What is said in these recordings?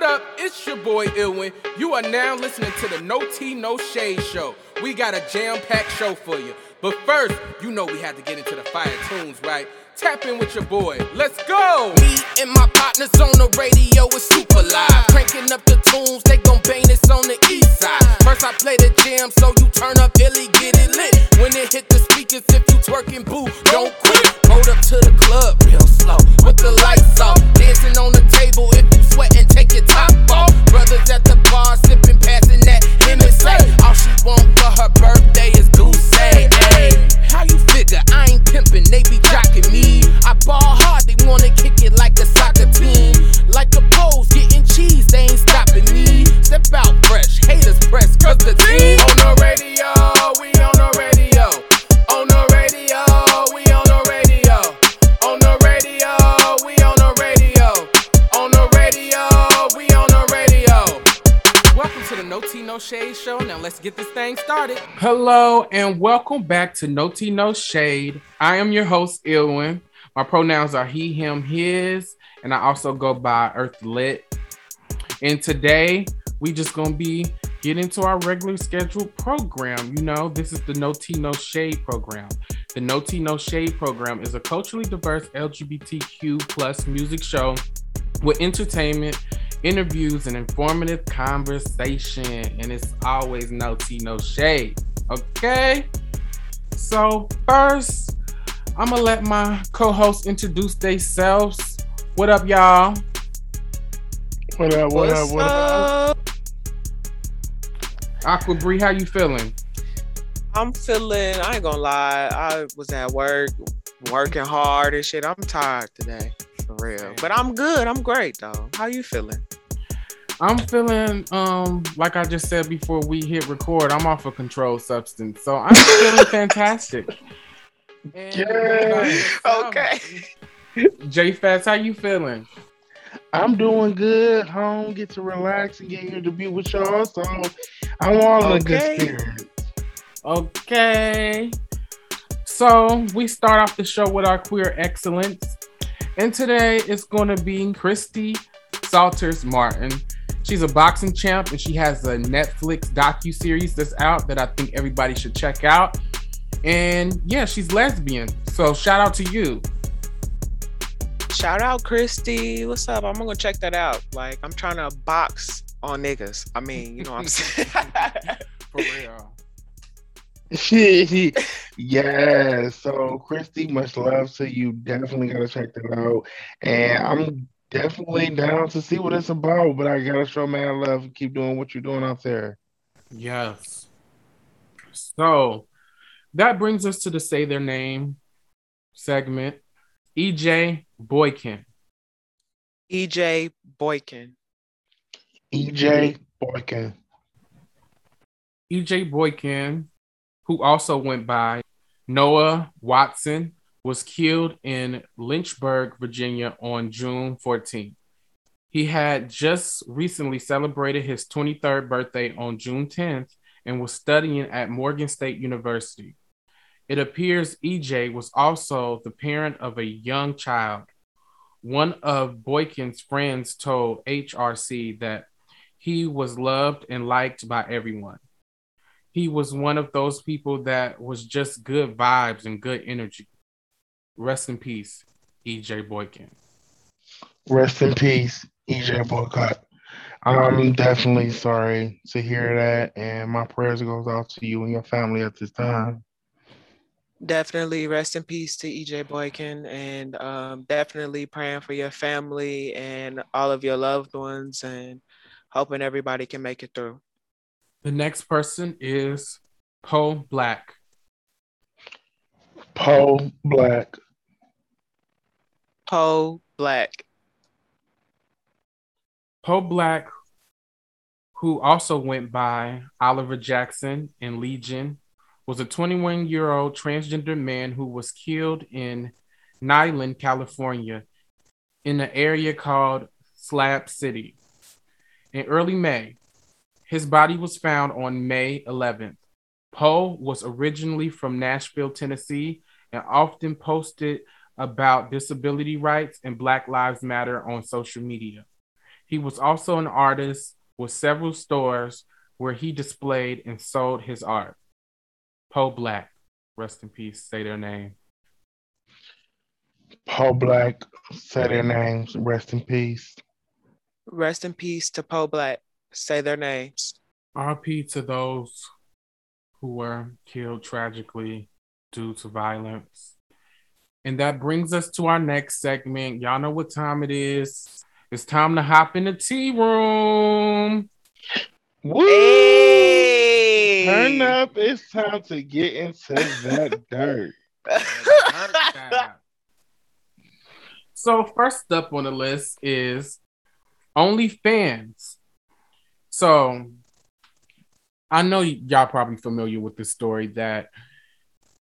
What up? It's your boy Ilwin. You are now listening to the No Tea No Shade show. We got a jam-packed show for you. But first, you know we had to get into the fire tunes, right? Tap in with your boy. Let's go! Me and my partners on the radio is super live. Cranking up the tunes, they gon' bang this on the east side. First I play the jam, so you turn up Illy, get it lit. When it hit the speakers, if you twerking, boo, don't quit. Hold up to the club real slow, with the lights off. Dancing on the table, if you sweating, take your top off. Brothers at the bar, sipping, passing that Hennessy. All she want for her birthday is Goose. How you figure? Pimping, they be jocking me. I ball hard, they wanna kick it like a soccer team. Like a pose, getting cheese, they ain't stopping me. Step out fresh, haters press, cause the team on the radio, we on Shade show. Now let's get this thing started. Hello and welcome back to No Tea No Shade. I am your host, Ilwin. My pronouns are he, him, his, and I also go by Earth Lit. And today we just gonna be getting into our regular scheduled program. You know, this is the No Tea No Shade program. The No Tea No Shade program is a culturally diverse LGBTQ plus music show with entertainment, interviews, and informative conversation. And it's always no tea, no shade. Okay? So, first, I'm gonna let my co hosts introduce themselves. What up, y'all? What up? What What's up? What up? up? Aqua Bree, how you feeling? I'm feeling, I ain't gonna lie, I was at work working hard and shit. I'm tired today, for real. But I'm good. I'm great though. How you feeling? I'm feeling um like I just said before we hit record, I'm off a controlled substance. So I'm feeling fantastic. And- Yay. Okay. J Fats, how you feeling? I'm doing good. Home, get to relax and get here to be with y'all. So I'm all in a good spirit. Okay. So we start off the show with our queer excellence. And today it's going to be Christy Salters Martin. She's a boxing champ and she has a Netflix docu series that's out that I think everybody should check out. And yeah, she's lesbian. So shout out to you. Shout out Christy. What's up? I'm gonna check that out. Like I'm trying to box on niggas. I mean, you know what I'm saying? For real. yeah. So Christy, much love to you. Definitely gotta check that out. And I'm definitely down to see what it's about. But I gotta show man love and keep doing what you're doing out there. Yes. So that brings us to the say their name segment. EJ Boykin. EJ Boykin. EJ Boykin. EJ Boykin, who also went by Noah Watson, was killed in Lynchburg, Virginia on June 14th. He had just recently celebrated his 23rd birthday on June 10th and was studying at Morgan State University. It appears EJ was also the parent of a young child. One of Boykin's friends told HRC that he was loved and liked by everyone. He was one of those people that was just good vibes and good energy. Rest in peace, EJ Boykin. Rest in peace, EJ Boykin. I'm definitely sorry to hear that, and my prayers goes out to you and your family at this time. Definitely rest in peace to EJ Boykin and um, definitely praying for your family and all of your loved ones and hoping everybody can make it through. The next person is Poe Black. Poe Black. Poe Black. Poe Black, who also went by Oliver Jackson in Legion, was a 21 year old transgender man who was killed in Niland, California, in an area called Slab City. In early May, his body was found on May 11th. Poe was originally from Nashville, Tennessee, and often posted about disability rights and Black Lives Matter on social media. He was also an artist with several stores where he displayed and sold his art. Poe Black, rest in peace, say their name. Poe Black, say their names, rest in peace. Rest in peace to Poe Black, say their names. RP to those who were killed tragically due to violence. And that brings us to our next segment. Y'all know what time it is. It's time to hop in the tea room. Woo! Hey! Turn up. It's time to get into that dirt. so, first up on the list is OnlyFans. So, I know y'all probably familiar with the story that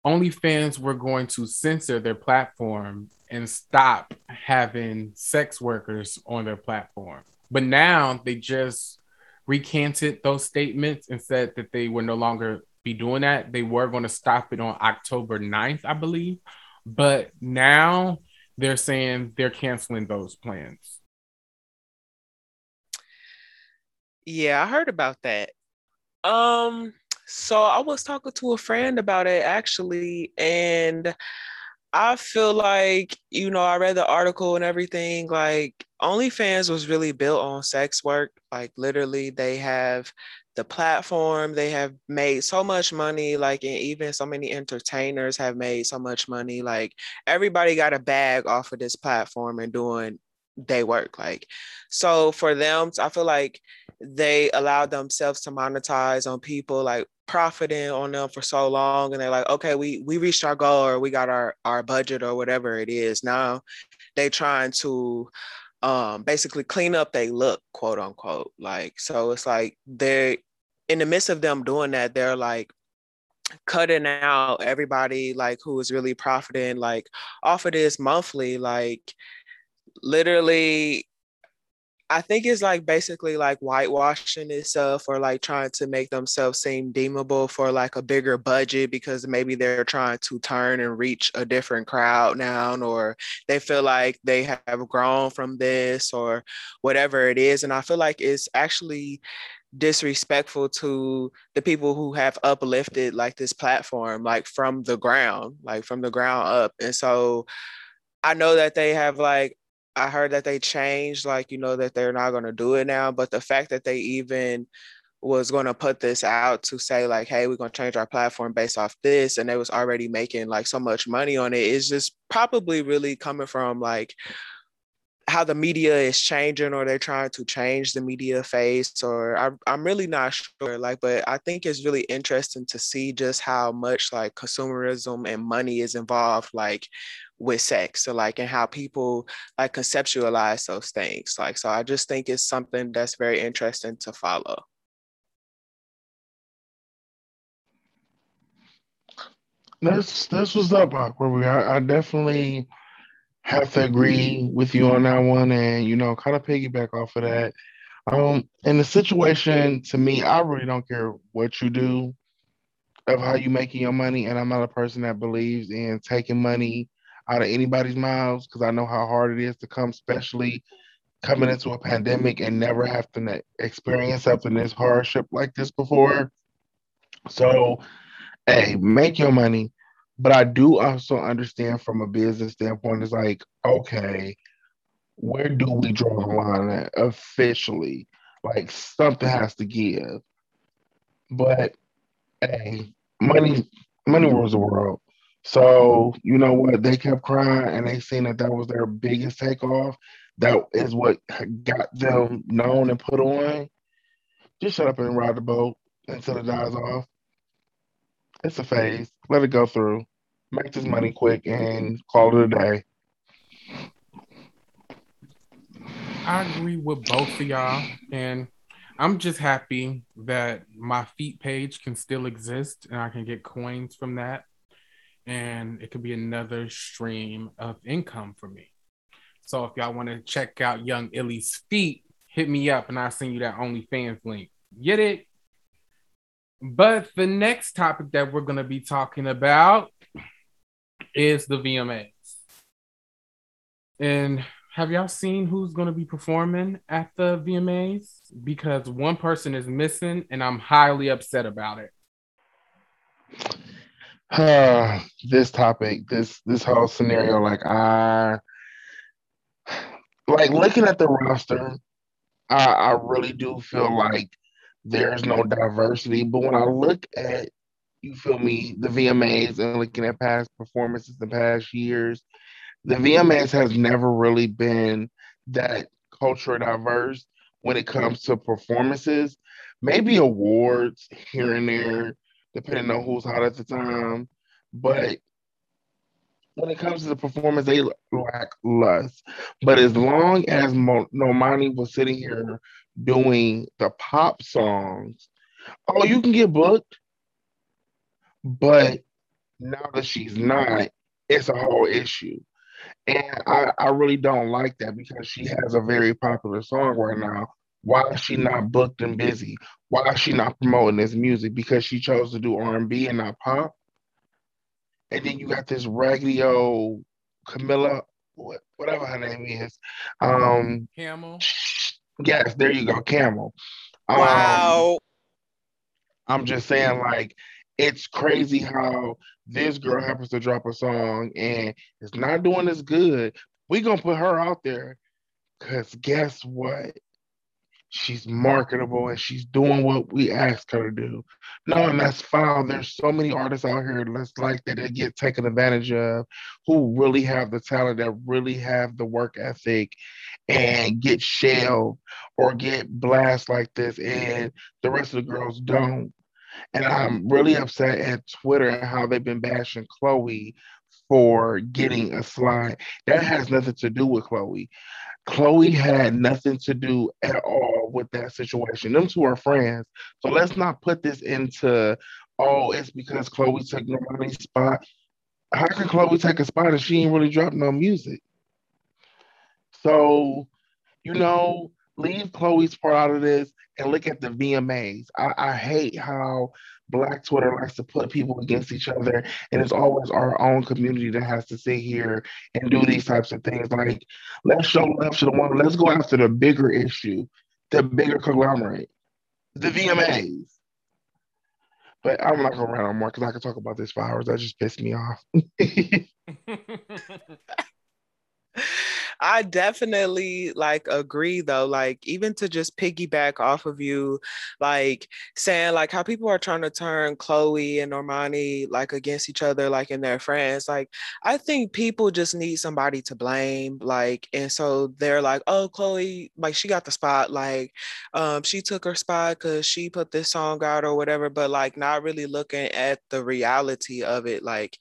OnlyFans were going to censor their platform and stop having sex workers on their platform. But now they just recanted those statements and said that they would no longer be doing that. They were going to stop it on October 9th, I believe. But now they're saying they're canceling those plans. Yeah, I heard about that. Um, so I was talking to a friend about it actually, and I feel like, you know, I read the article and everything. Like, OnlyFans was really built on sex work. Like, literally, they have the platform, they have made so much money. Like, and even so many entertainers have made so much money. Like, everybody got a bag off of this platform and doing they work. Like, so for them, I feel like they allowed themselves to monetize on people like profiting on them for so long and they're like okay we we reached our goal or we got our our budget or whatever it is. Now they trying to um basically clean up they look quote unquote. Like so it's like they're in the midst of them doing that they're like cutting out everybody like who is really profiting like off of this monthly like literally I think it's like basically like whitewashing itself or like trying to make themselves seem deemable for like a bigger budget because maybe they're trying to turn and reach a different crowd now or they feel like they have grown from this or whatever it is. And I feel like it's actually disrespectful to the people who have uplifted like this platform like from the ground like from the ground up and so I know that they have like I heard that they changed, like, you know, that they're not going to do it now. But the fact that they even was going to put this out to say like hey we're going to change our platform based off this and they was already making like so much money on it is just probably really coming from like how the media is changing or they're trying to change the media face or I, i'm really not sure like but i think it's really interesting to see just how much like consumerism and money is involved like with sex so like and how people like conceptualize those things like so i just think it's something that's very interesting to follow That's that's what's up, Aqua. I, I definitely have to agree with you on that one, and you know, kind of piggyback off of that. Um, in the situation, to me, I really don't care what you do of how you making your money, and I'm not a person that believes in taking money out of anybody's mouths because I know how hard it is to come, especially coming into a pandemic and never have to experience something this hardship like this before. So, hey, make your money. But I do also understand from a business standpoint, it's like, okay, where do we draw the line officially? Like something has to give. But hey, money money rules the world. So you know what? They kept crying, and they seen that that was their biggest takeoff. That is what got them known and put on. Just shut up and ride the boat until it dies off. It's a phase. Let it go through. Make this money quick and call it a day. I agree with both of y'all, and I'm just happy that my feet page can still exist and I can get coins from that and it could be another stream of income for me. So if y'all want to check out Young Illy's feet, hit me up and I'll send you that OnlyFans link. Get it? But the next topic that we're going to be talking about is the VMAs. And have y'all seen who's going to be performing at the VMAs? Because one person is missing, and I'm highly upset about it. Uh, this topic, this this whole scenario, like I like looking at the roster, I, I really do feel like there's no diversity. But when I look at you feel me, the VMAs and looking at past performances in past years, the VMAs has never really been that culture diverse when it comes to performances. Maybe awards here and there, depending on who's hot at the time. But when it comes to the performance, they lack lust. But as long as Normani was sitting here doing the pop songs, oh, you can get booked. But now that she's not, it's a whole issue. And I, I really don't like that because she has a very popular song right now. Why is she not booked and busy? Why is she not promoting this music? Because she chose to do R&B and not pop. And then you got this raggedy old Camilla, whatever her name is. Um, Camel. Yes, there you go, Camel. Um, Wow. I'm just saying, like, it's crazy how this girl happens to drop a song and it's not doing as good. we gonna put her out there because guess what? She's marketable and she's doing what we asked her to do. No, and that's fine. There's so many artists out here that's like that that get taken advantage of who really have the talent, that really have the work ethic and get shelled or get blast like this, and the rest of the girls don't. And I'm really upset at Twitter how they've been bashing Chloe for getting a slide. That has nothing to do with Chloe. Chloe had nothing to do at all with that situation. Them two are friends. So let's not put this into, oh, it's because Chloe took nobody's spot. How can Chloe take a spot if she ain't really dropped no music? So, you know, leave Chloe's part out of this and look at the VMAs. I, I, hate how Black Twitter likes to put people against each other, and it's always our own community that has to sit here and do these types of things. Like, let's show love to the one. Let's go after the bigger issue, the bigger conglomerate, the VMAs. But I'm not gonna rant on more because I can talk about this for hours. That just pissed me off. I definitely like agree though. Like even to just piggyback off of you, like saying like how people are trying to turn Chloe and Normani like against each other, like in their friends. Like I think people just need somebody to blame. Like and so they're like, oh Chloe, like she got the spot. Like um, she took her spot because she put this song out or whatever. But like not really looking at the reality of it. Like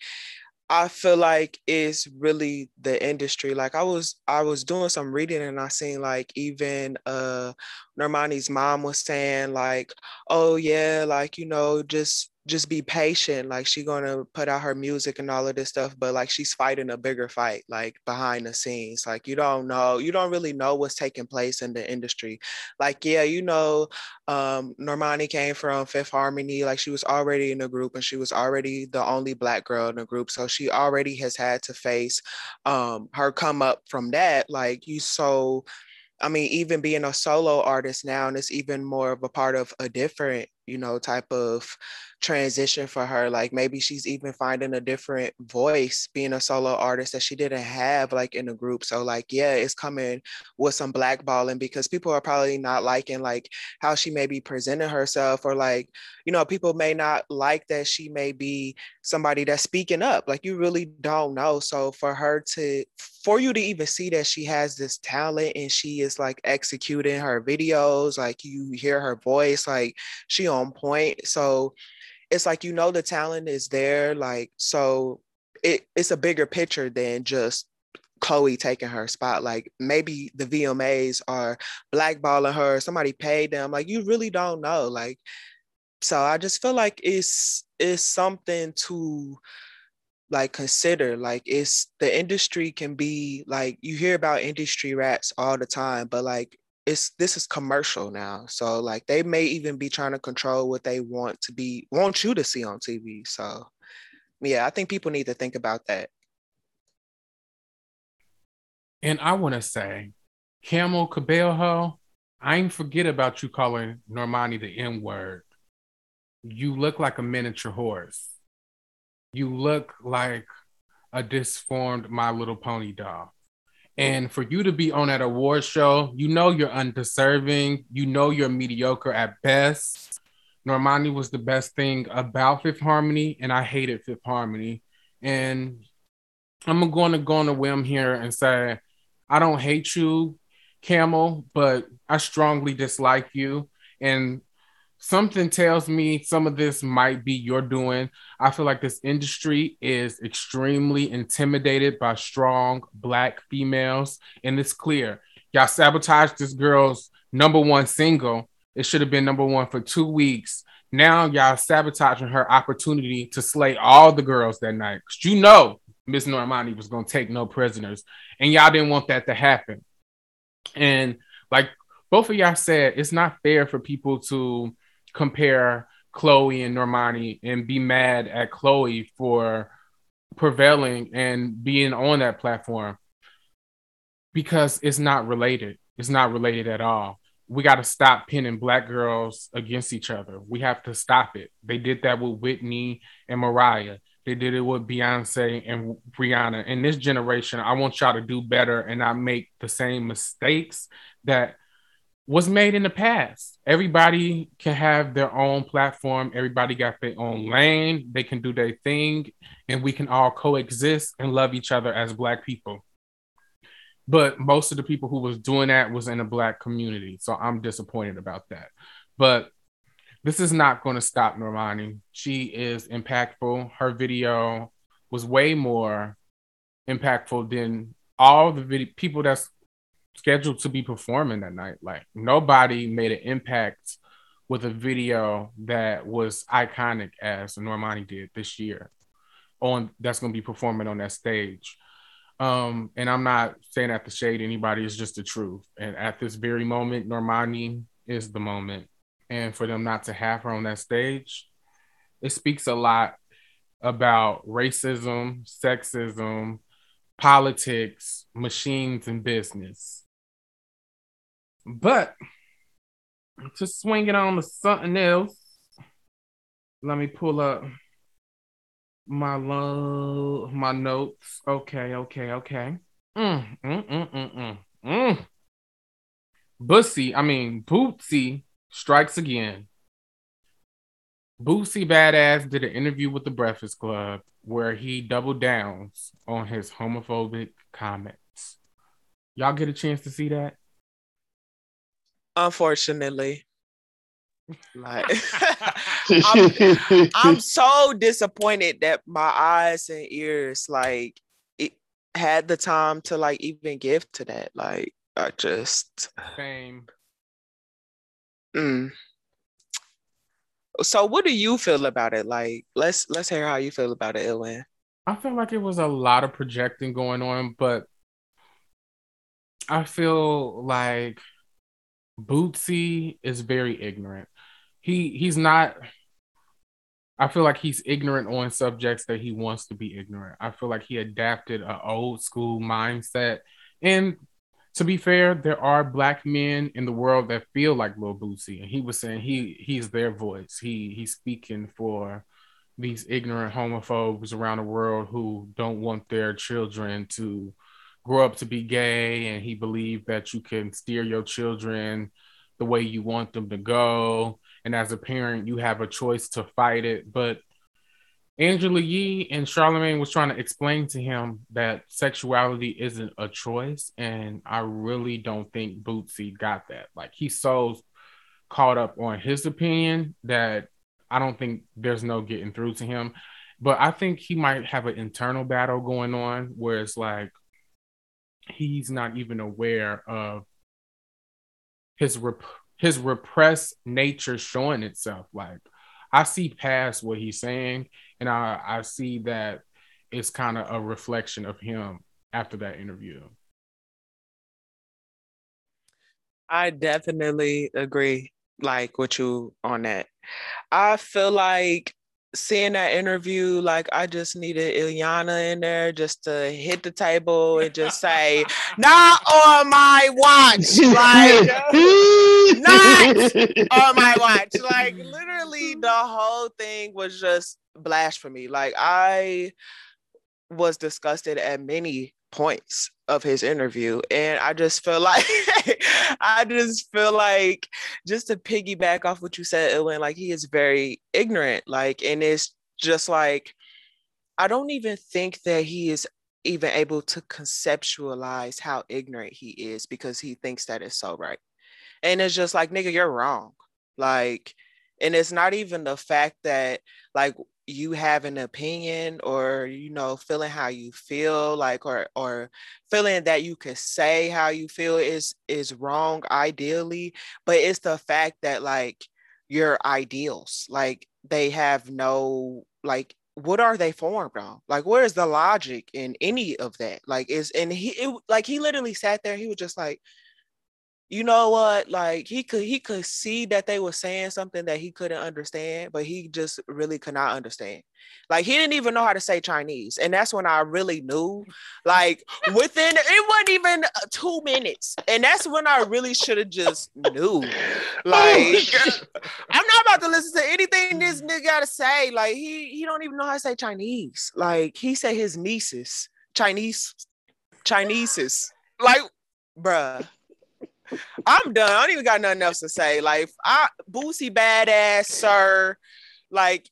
I feel like it's really the industry. Like I was I was doing some reading and I seen like even uh Normani's mom was saying like, oh yeah, like you know, just just be patient. Like she gonna put out her music and all of this stuff, but like she's fighting a bigger fight, like behind the scenes. Like you don't know, you don't really know what's taking place in the industry. Like, yeah, you know, um, Normani came from Fifth Harmony, like she was already in the group and she was already the only black girl in the group. So she already has had to face um her come up from that. Like you so I mean, even being a solo artist now, and it's even more of a part of a different, you know, type of transition for her. Like maybe she's even finding a different voice being a solo artist that she didn't have like in the group. So like, yeah, it's coming with some blackballing because people are probably not liking like how she may be presenting herself or like, you know, people may not like that she may be somebody that's speaking up. Like you really don't know. So for her to for you to even see that she has this talent and she is like executing her videos, like you hear her voice, like she on point. So it's like you know the talent is there like so it, it's a bigger picture than just Chloe taking her spot. Like maybe the VMAs are blackballing her, somebody paid them. Like you really don't know. Like, so I just feel like it's it's something to like consider. Like it's the industry can be like you hear about industry rats all the time, but like it's this is commercial now. So like they may even be trying to control what they want to be want you to see on TV. So yeah, I think people need to think about that. And I want to say, Camel Cabello, I ain't forget about you calling Normani the N word. You look like a miniature horse. You look like a disformed My Little Pony doll. And for you to be on that award show, you know you're undeserving. You know you're mediocre at best. Normani was the best thing about Fifth Harmony, and I hated Fifth Harmony. And I'm going to go on a whim here and say, I don't hate you, Camel, but I strongly dislike you. And something tells me some of this might be your doing. I feel like this industry is extremely intimidated by strong black females, and it's clear. Y'all sabotaged this girl's number one single. It should have been number one for two weeks. Now y'all sabotaging her opportunity to slay all the girls that night. Cause you know Miss Normani was gonna take no prisoners, and y'all didn't want that to happen. And like both of y'all said, it's not fair for people to compare Chloe and Normani and be mad at Chloe for prevailing and being on that platform because it's not related. It's not related at all. We got to stop pinning black girls against each other. We have to stop it. They did that with Whitney and Mariah. They did it with Beyonce and Rihanna. In this generation, I want y'all to do better and not make the same mistakes that was made in the past. Everybody can have their own platform. Everybody got their own lane. They can do their thing, and we can all coexist and love each other as Black people. But most of the people who was doing that was in a Black community, so I'm disappointed about that. But this is not going to stop Normani. She is impactful. Her video was way more impactful than all the video people that's scheduled to be performing that night. Like nobody made an impact with a video that was iconic as Normani did this year on that's going to be performing on that stage. Um, and I'm not saying that to shade anybody, it's just the truth. And at this very moment, Normani is the moment. And for them not to have her on that stage, it speaks a lot about racism, sexism, politics, machines, and business. But to swing it on to something else, let me pull up my love, my notes. Okay, okay, okay. Mm, mm, mm, mm, mm, mm. Bussy, I mean Boosie strikes again. Boosie Badazz did an interview with the Breakfast Club where he doubled downs on his homophobic comments. Y'all get a chance to see that? Unfortunately. Like I'm, I'm so disappointed that my eyes and ears like it had the time to like even give to that. Like I just same. Mm. So what do you feel about it? Like let's let's hear how you feel about it, Ilwin. I feel like it was a lot of projecting going on, but I feel like Boosie is very ignorant. He he's not. I feel like he's ignorant on subjects that he wants to be ignorant. I feel like he adapted an old school mindset. And to be fair, there are black men in the world that feel like Lil Boosie, and he was saying he he's their voice. He he's speaking for these ignorant homophobes around the world who don't want their children to grow up to be gay and he believed that you can steer your children the way you want them to go. And as a parent you have a choice to fight it. But Angela Yee and Charlemagne was trying to explain to him that sexuality isn't a choice. And I really don't think Boosie got that. Like he's so caught up on his opinion that I don't think there's no getting through to him. But I think he might have an internal battle going on where it's like he's not even aware of his rep- his repressed nature showing itself. Like I see past what he's saying, and I I see that it's kind of a reflection of him after that interview. I definitely agree, like with you on that. I feel like seeing that interview, like I just needed Iyanla in there just to hit the table and just say, "Not on my watch," like not on my watch. Like literally, the whole thing was just blasphemy. Like I was disgusted at many points of his interview and i just feel like i just feel like just to piggyback off what you said Ellen, like he is very ignorant like and it's just like i don't even think that he is even able to conceptualize how ignorant he is because he thinks that is so right. And it's just like nigga you're wrong. Like and it's not even the fact that like you have an opinion or you know feeling how you feel like or or feeling that you could say how you feel is is wrong ideally but it's the fact that like your ideals like they have no like what are they formed on? Like where is the logic in any of that? Like is and he it, like he literally sat there he was just like you know what? Like he could he could see that they were saying something that he couldn't understand but he just really could not understand. Like he didn't even know how to say chinese and that's when i really knew like within it wasn't even uh, two minutes and that's when i really should have just knew. Like i'm not about to listen to anything this nigga gotta say. Like he he don't even know how to say chinese. Like he said his nieces chinese chineses. Like bruh I'm done. I don't even got nothing else to say. Like, I Boosie Badazz, sir. Like,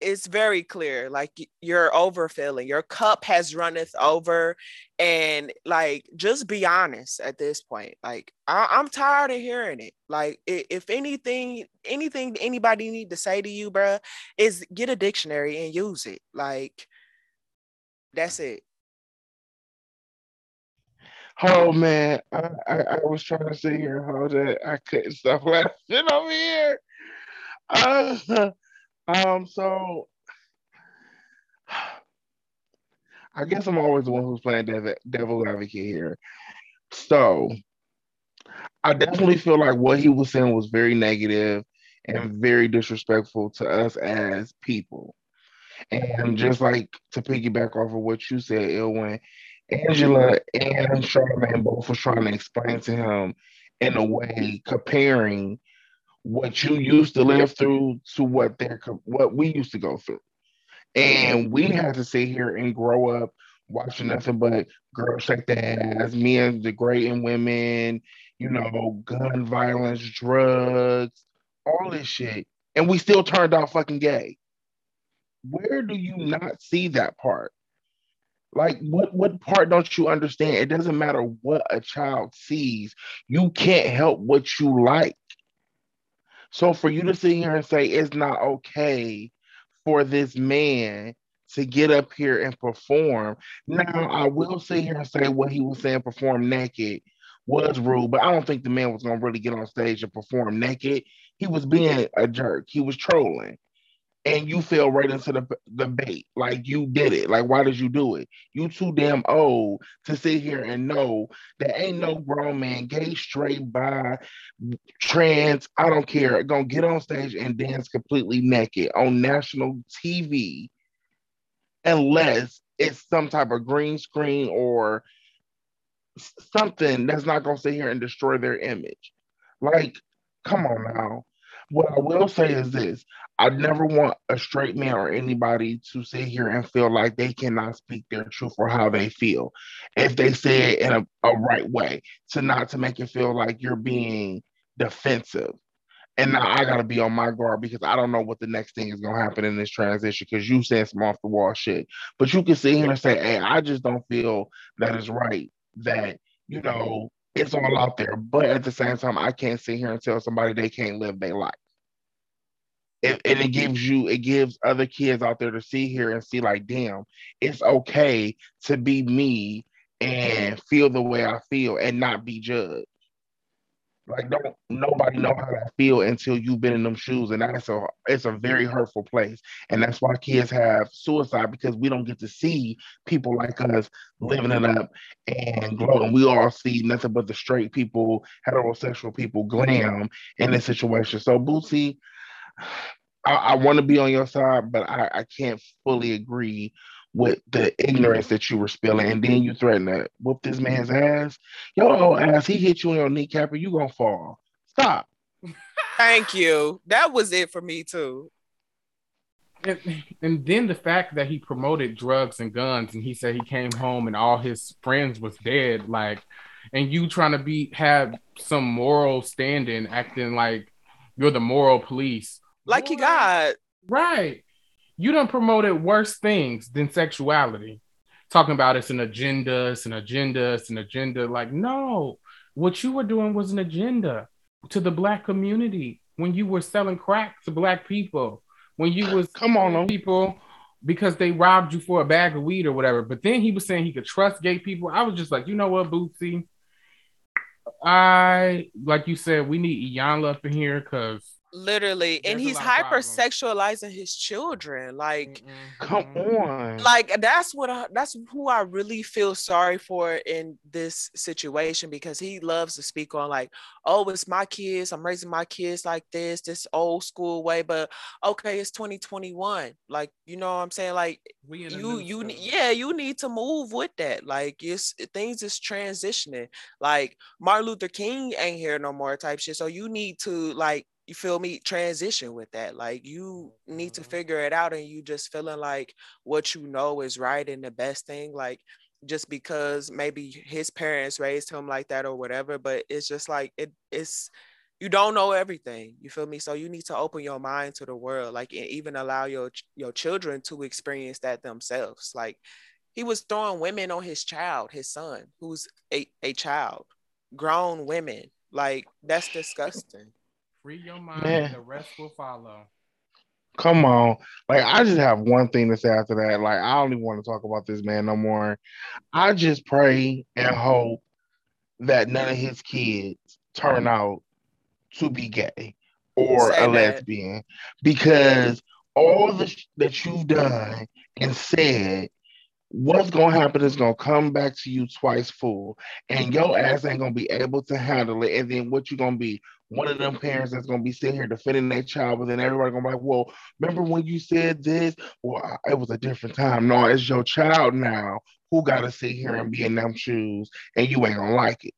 it's very clear. Like, you're overfilling. Your cup has runneth over, and like, just be honest at this point. Like, I- am tired of hearing it. Like, if anything, anything anybody need to say to you, bruh, is get a dictionary and use it. Like, that's it. Oh man, I, I, I, was trying to sit here and hold it. I couldn't stop laughing over here. Uh, um, so I guess I'm always the one who's playing devil, devil advocate here. So I definitely feel like what he was saying was very negative and very disrespectful to us as people. And just like to piggyback off of what you said, Ilwin, Angela and Charlemagne both was trying to explain to him in a way comparing what you used to live through to what they're what we used to go through. And we had to sit here and grow up watching nothing but girls shake their ass, men degrading women, you know, gun violence, drugs, all this shit. And we still turned out fucking gay. Where do you not see that part? Like what what part don't you understand? It doesn't matter what a child sees. You can't help what you like. So for you to sit here and say it's not okay for this man to get up here and perform. Now I will sit here and say what he was saying perform naked was rude, but I don't think the man was gonna really get on stage and perform naked. He was being a jerk. He was trolling and you fell right into the, the bait. Like you did it. Like, why did you do it? You too damn old to sit here and know that ain't no grown man, gay, straight, bi, trans, I don't care, gonna get on stage and dance completely naked on national TV unless it's some type of green screen or something that's not gonna sit here and destroy their image. Like, come on now. What I will say is this I never want a straight man or anybody to sit here and feel like they cannot speak their truth or how they feel. If they say it in a, a right way, to not to make it feel like you're being defensive. And now I gotta be on my guard because I don't know what the next thing is gonna happen in this transition because you said some off the wall shit. But you can sit here and say, hey, I just don't feel that is right that, you know, it's all out there. But at the same time, I can't sit here and tell somebody they can't live their life it, and it gives you it gives other kids out there to see here and see like damn it's okay to be me and feel the way i feel and not be judged like don't nobody know how to feel until you've been in them shoes and that's a it's a very hurtful place. And that's why kids have suicide because we don't get to see people like us living it up and glowing. We all see nothing but the straight people heterosexual people glam in this situation. So boosie I, I want to be on your side, but I, I can't fully agree with the ignorance that you were spilling, and then you threaten to whoop this man's ass. Yo, ass, he hit you on your kneecap, and you gonna fall. Stop. Thank you. That was it for me too. And, and then the fact that he promoted drugs and guns, and he said he came home and all his friends was dead, like, and you trying to be have some moral standing, acting like you're the moral police, like he got right. You don't promoted worse things than sexuality, talking about it's an agenda, it's an agenda, it's an agenda. Like, no, what you were doing was an agenda to the black community when you were selling crack to black people when you was come on people because they robbed you for a bag of weed or whatever. But then he was saying he could trust gay people. I was just like, you know what, Boosie? I like you said, we need Iyanla up in here because literally and he's hypersexualizing his children like come on. like that's what I, that's who i really feel sorry for in this situation because he loves to speak on like oh it's my kids i'm raising my kids like this this old school way but okay it's 2021 like you know what i'm saying? Like you you yeah you need to move with that like it's things is transitioning like martin luther king ain't here no more type shit so you need to like you feel me transition with that like you need to mm-hmm. figure it out and you just feeling like what you know is right and the best thing like just because maybe his parents raised him like that or whatever but it's just like it it's you don't know everything you feel me so you need to open your mind to the world like and even allow your your children to experience that themselves like he was throwing women on his child his son who's a, a child grown women like that's disgusting Free your mind, Man. the rest will follow. Come on. Like, I just have one thing to say after that. Like, I don't even want to talk about this man no more. I just pray and hope that none of his kids turn out to be gay or a lesbian because all the sh- that you've done and said what's gonna happen is gonna come back to you twice full, and mm-hmm. your ass ain't gonna be able to handle it. And then what you gonna be? One of them parents that's gonna be sitting here defending their child, but then everybody gonna be like, "Well, remember when you said this? Well, it was a different time. No, it's your child now who gotta sit here and be in them shoes, and you ain't gonna like it."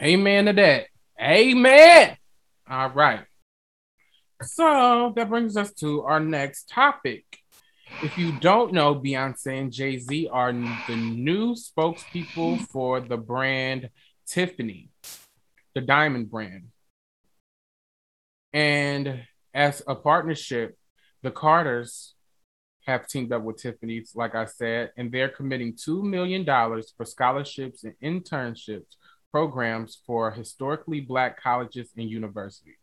Amen to that. Amen. All right. So that brings us to our next topic. If you don't know, Beyonce and Jay Z are the new spokespeople for the brand Tiffany, the diamond brand. And as a partnership, the Carters have teamed up with Tiffany's, like I said, and they're committing $2 million for scholarships and internships programs for historically Black colleges and universities.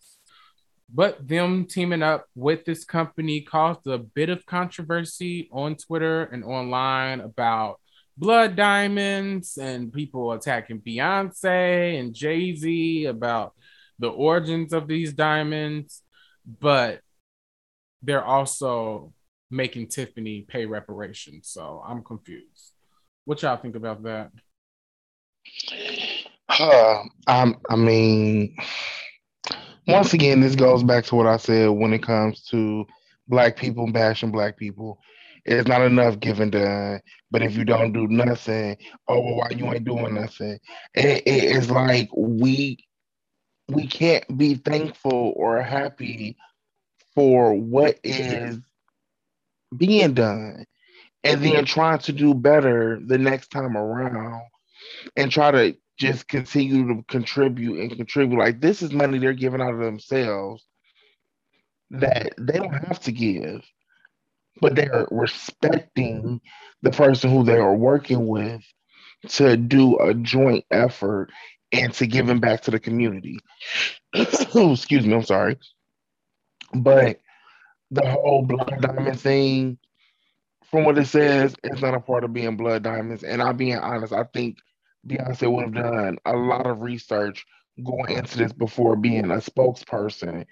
But them teaming up with this company caused a bit of controversy on Twitter and online about blood diamonds and people attacking Beyonce and Jay Z about the origins of these diamonds. But they're also making Tiffany pay reparations. So I'm confused. What y'all think about that? Uh, um, I mean, once again, this goes back to what I said when it comes to black people bashing black people. It's not enough given done, but if you don't do nothing, oh well, why you ain't doing nothing? It, it's like we we can't be thankful or happy for what is being done, and then trying to do better the next time around, and try to just continue to contribute and contribute. Like this is money they're giving out of themselves that they don't have to give, but they're respecting the person who they are working with to do a joint effort and to give them back to the community. Excuse me, I'm sorry. But the whole blood diamond thing, from what it says, it's not a part of being blood diamonds. And I'm being honest, I think Beyonce would have done a lot of research going into this before being a spokesperson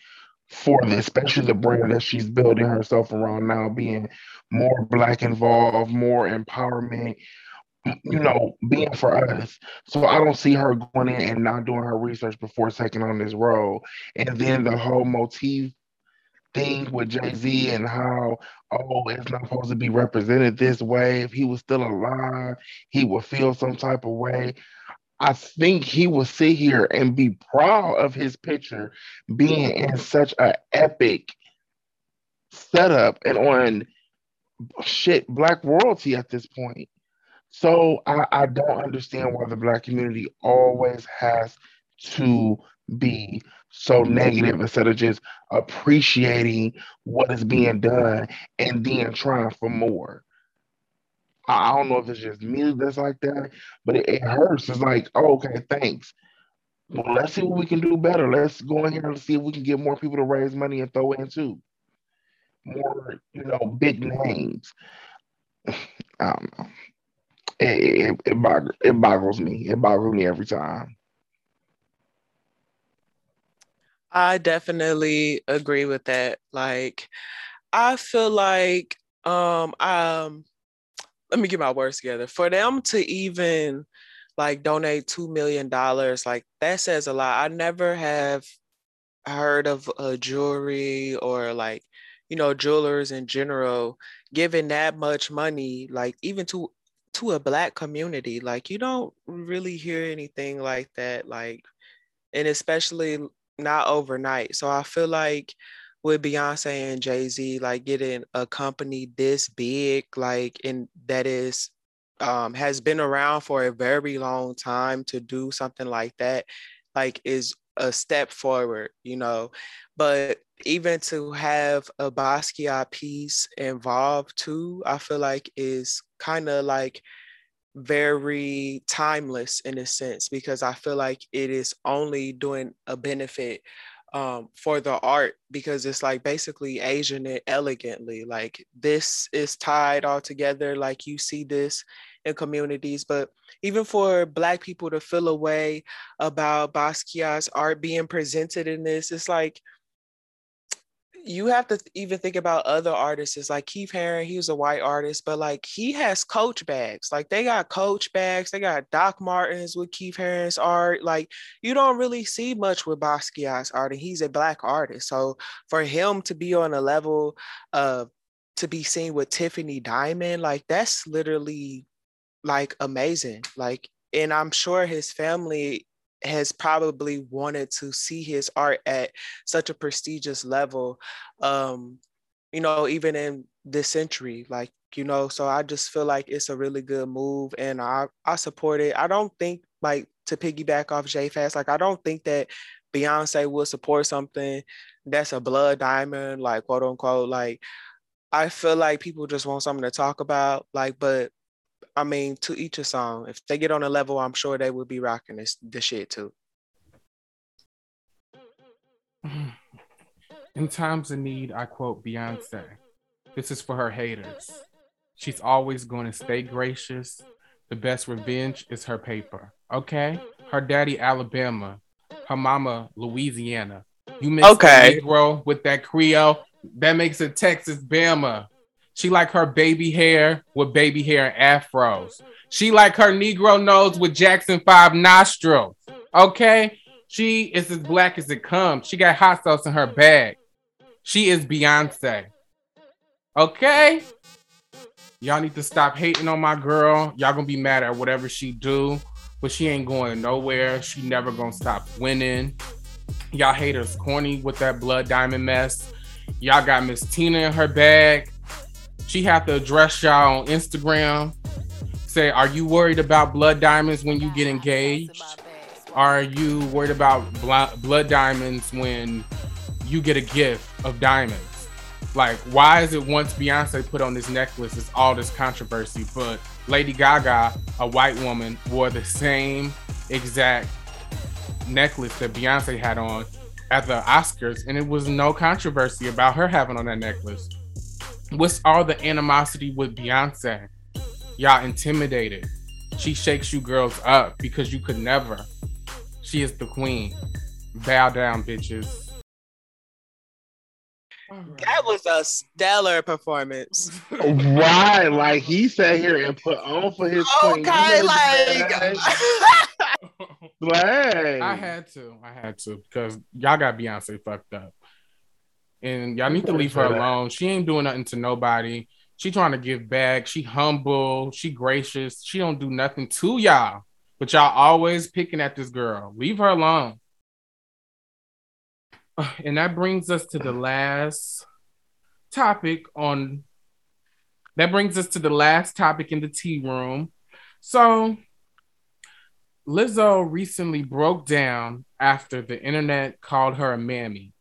for this, especially the brand that she's building herself around now, being more black involved, more empowerment, you know, being for us. So I don't see her going in and not doing her research before taking on this role. And then the whole motif thing with Jay Z and how, oh, it's not supposed to be represented this way. If he was still alive, he would feel some type of way. I think he will sit here and be proud of his picture being in such an epic setup and on shit black royalty at this point. So I, I don't understand why the black community always has to be so negative instead of just appreciating what is being done and then trying for more. I don't know if it's just me that's like that, but it, it hurts. It's like, oh, okay, thanks. Well, let's see what we can do better. Let's go in here and see if we can get more people to raise money and throw in too. More, you know, big names. I don't know. It, it, it, boggles, it boggles me. It boggles me every time. I definitely agree with that. Like, I feel like um um let me get my words together. For them to even like donate two million dollars, like that says a lot. I never have heard of a jewelry or like you know jewelers in general giving that much money, like even to to a black community. Like you don't really hear anything like that. Like and especially not overnight. So I feel like with Beyonce and Jay Z, like getting a company this big, like and that is um, has been around for a very long time to do something like that, like is a step forward, you know. But even to have a Basquiat piece involved too, I feel like is kind of like very timeless in a sense because I feel like it is only doing a benefit um, for the art because it's like basically Asian it elegantly. Like this is tied all together. Like you see this in communities, but even for Black people to feel a way about Basquiat's art being presented in this, it's like you have to even think about other artists It's like Keith Haring, he was a white artist, but like he has coach bags. Like they got coach bags, they got Doc Martens with Keith Haring's art. Like you don't really see much with Basquiat's art, and he's a black artist. So for him to be on a level of to be seen with Tiffany Diamond, like that's literally like amazing. Like, and I'm sure his family has probably wanted to see his art at such a prestigious level um you know even in this century like you know so i just feel like it's a really good move and i i support it. I don't think like to piggyback off Jay Fats like i don't think that beyonce will support something that's a blood diamond like quote unquote like i feel like people just want something to talk about like but I mean, to each a song. If they get on a level, I'm sure they will be rocking this the shit too. In times of need, I quote Beyonce. This is for her haters. She's always going to stay gracious. The best revenge is her paper. Okay? Her daddy, Alabama. Her mama, Louisiana. You mix okay. Negro with that Creole, that makes it Texas Bama. She like her baby hair with baby hair and afros. She like her Negro nose with Jackson 5 nostrils. Okay? She is as black as it comes. She got hot sauce in her bag. She is Beyonce. Okay? Y'all need to stop hating on my girl. Y'all gonna be mad at whatever she do, but she ain't going nowhere. She never gonna stop winning. Y'all haters corny with that blood diamond mess. Y'all got Miss Tina in her bag. She have to address y'all on Instagram. Say, are you worried about blood diamonds when you get engaged? Are you worried about blood diamonds when you get a gift of diamonds? Like, why is it once Beyonce put on this necklace, it's all this controversy, but Lady Gaga, a white woman, wore the same exact necklace that Beyonce had on at the Oscars, and it was no controversy about her having on that necklace. What's all the animosity with Beyonce? Y'all intimidated. She shakes you girls up because you could never. She is the queen. Bow down, bitches. That was a stellar performance. Right, like he sat here and put on for his okay, queen. like, like I had to, I had to, because y'all got Beyonce fucked up. And y'all need to leave her alone. She ain't doing nothing to nobody. She trying to give back. She humble. She gracious. She don't do nothing to y'all. But y'all always picking at this girl. Leave her alone. And that brings us to the last topic on that brings us to the last topic in the tea room. So Lizzo recently broke down after the internet called her a mammy.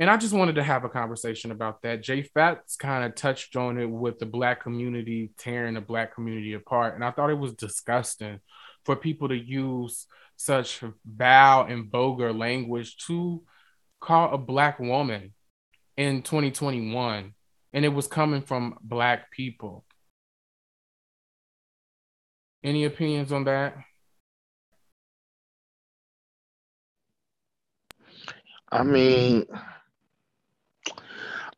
And I just wanted to have a conversation about that. Jay Fats kind of touched on it with the black community tearing the black community apart. And I thought it was disgusting for people to use such vile and vulgar language to call a black woman in 2021. And it was coming from black people. Any opinions on that? I mean,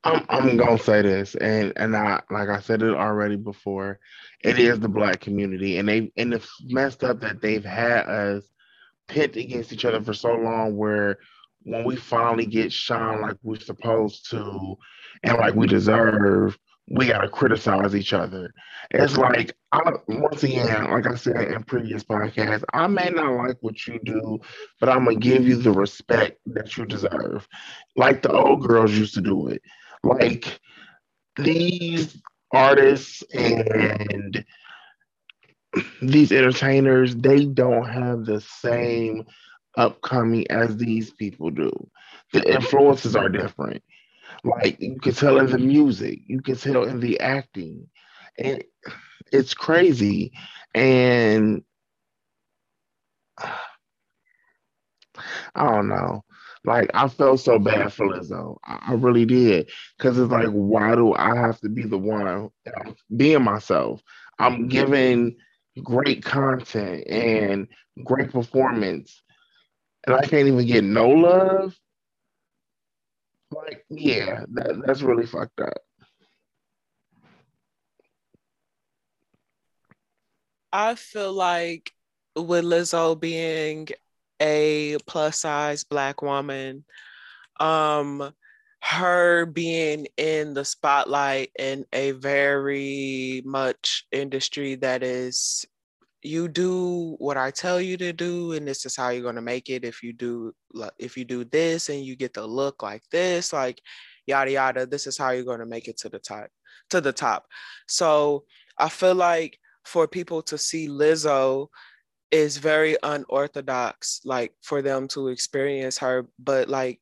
I'm I'm gonna say this, and and I like I said it already before. It is the black community, and they and it's messed up that they've had us pit against each other for so long. Where when we finally get shine like we're supposed to, and like we deserve, we gotta criticize each other. It's like I once again, like I said in previous podcasts, I may not like what you do, but I'm gonna give you the respect that you deserve. Like the old girls used to do it like these artists and these entertainers, they don't have the same upcoming as these people do. The influences are different. Like you can tell in the music, you can tell in the acting, and it's crazy. And I don't know. Like I felt so bad for Lizzo. I, really did. Cause it's like, why do I have to be the one being myself? I'm mm-hmm. giving great content and great performance. And I can't even get no love. Like, yeah, that, that's really fucked up. I feel like with Lizzo being a plus size black woman um her being in the spotlight in a very much industry that is you do what I tell you to do, and this is how you're gonna make it. If you do, if you do this, and you get the look like this, like yada yada, this is how you're gonna make it to the top. To the top. So I feel like for people to see Lizzo is very unorthodox like for them to experience her but like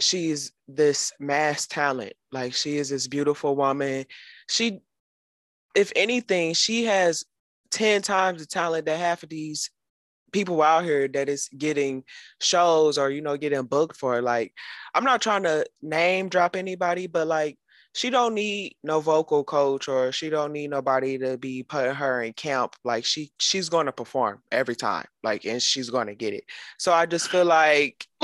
she's this mass talent. Like she is this beautiful woman. She if anything she has 10 times the talent that half of these people out here that is getting shows or you know getting booked for. Like i'm not trying to name drop anybody but like she don't need no vocal coach or she don't need nobody to be putting her in camp like she she's going to perform every time like and she's going to get it so i just feel like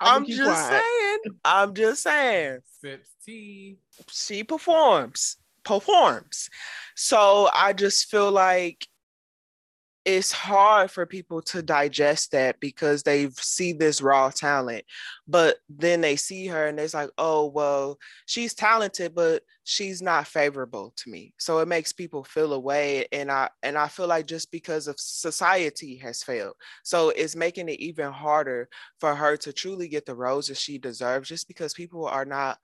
I'm just quiet. saying. I'm just saying. Sips tea. She performs. Performs. So I just feel like it's hard for people to digest that because they see this raw talent but then they see her and it's like oh well she's talented but she's not favorable to me. So it makes people feel away and i and i feel like just because of society has failed. So it's making it even harder for her to truly get the roses she deserves just because people are not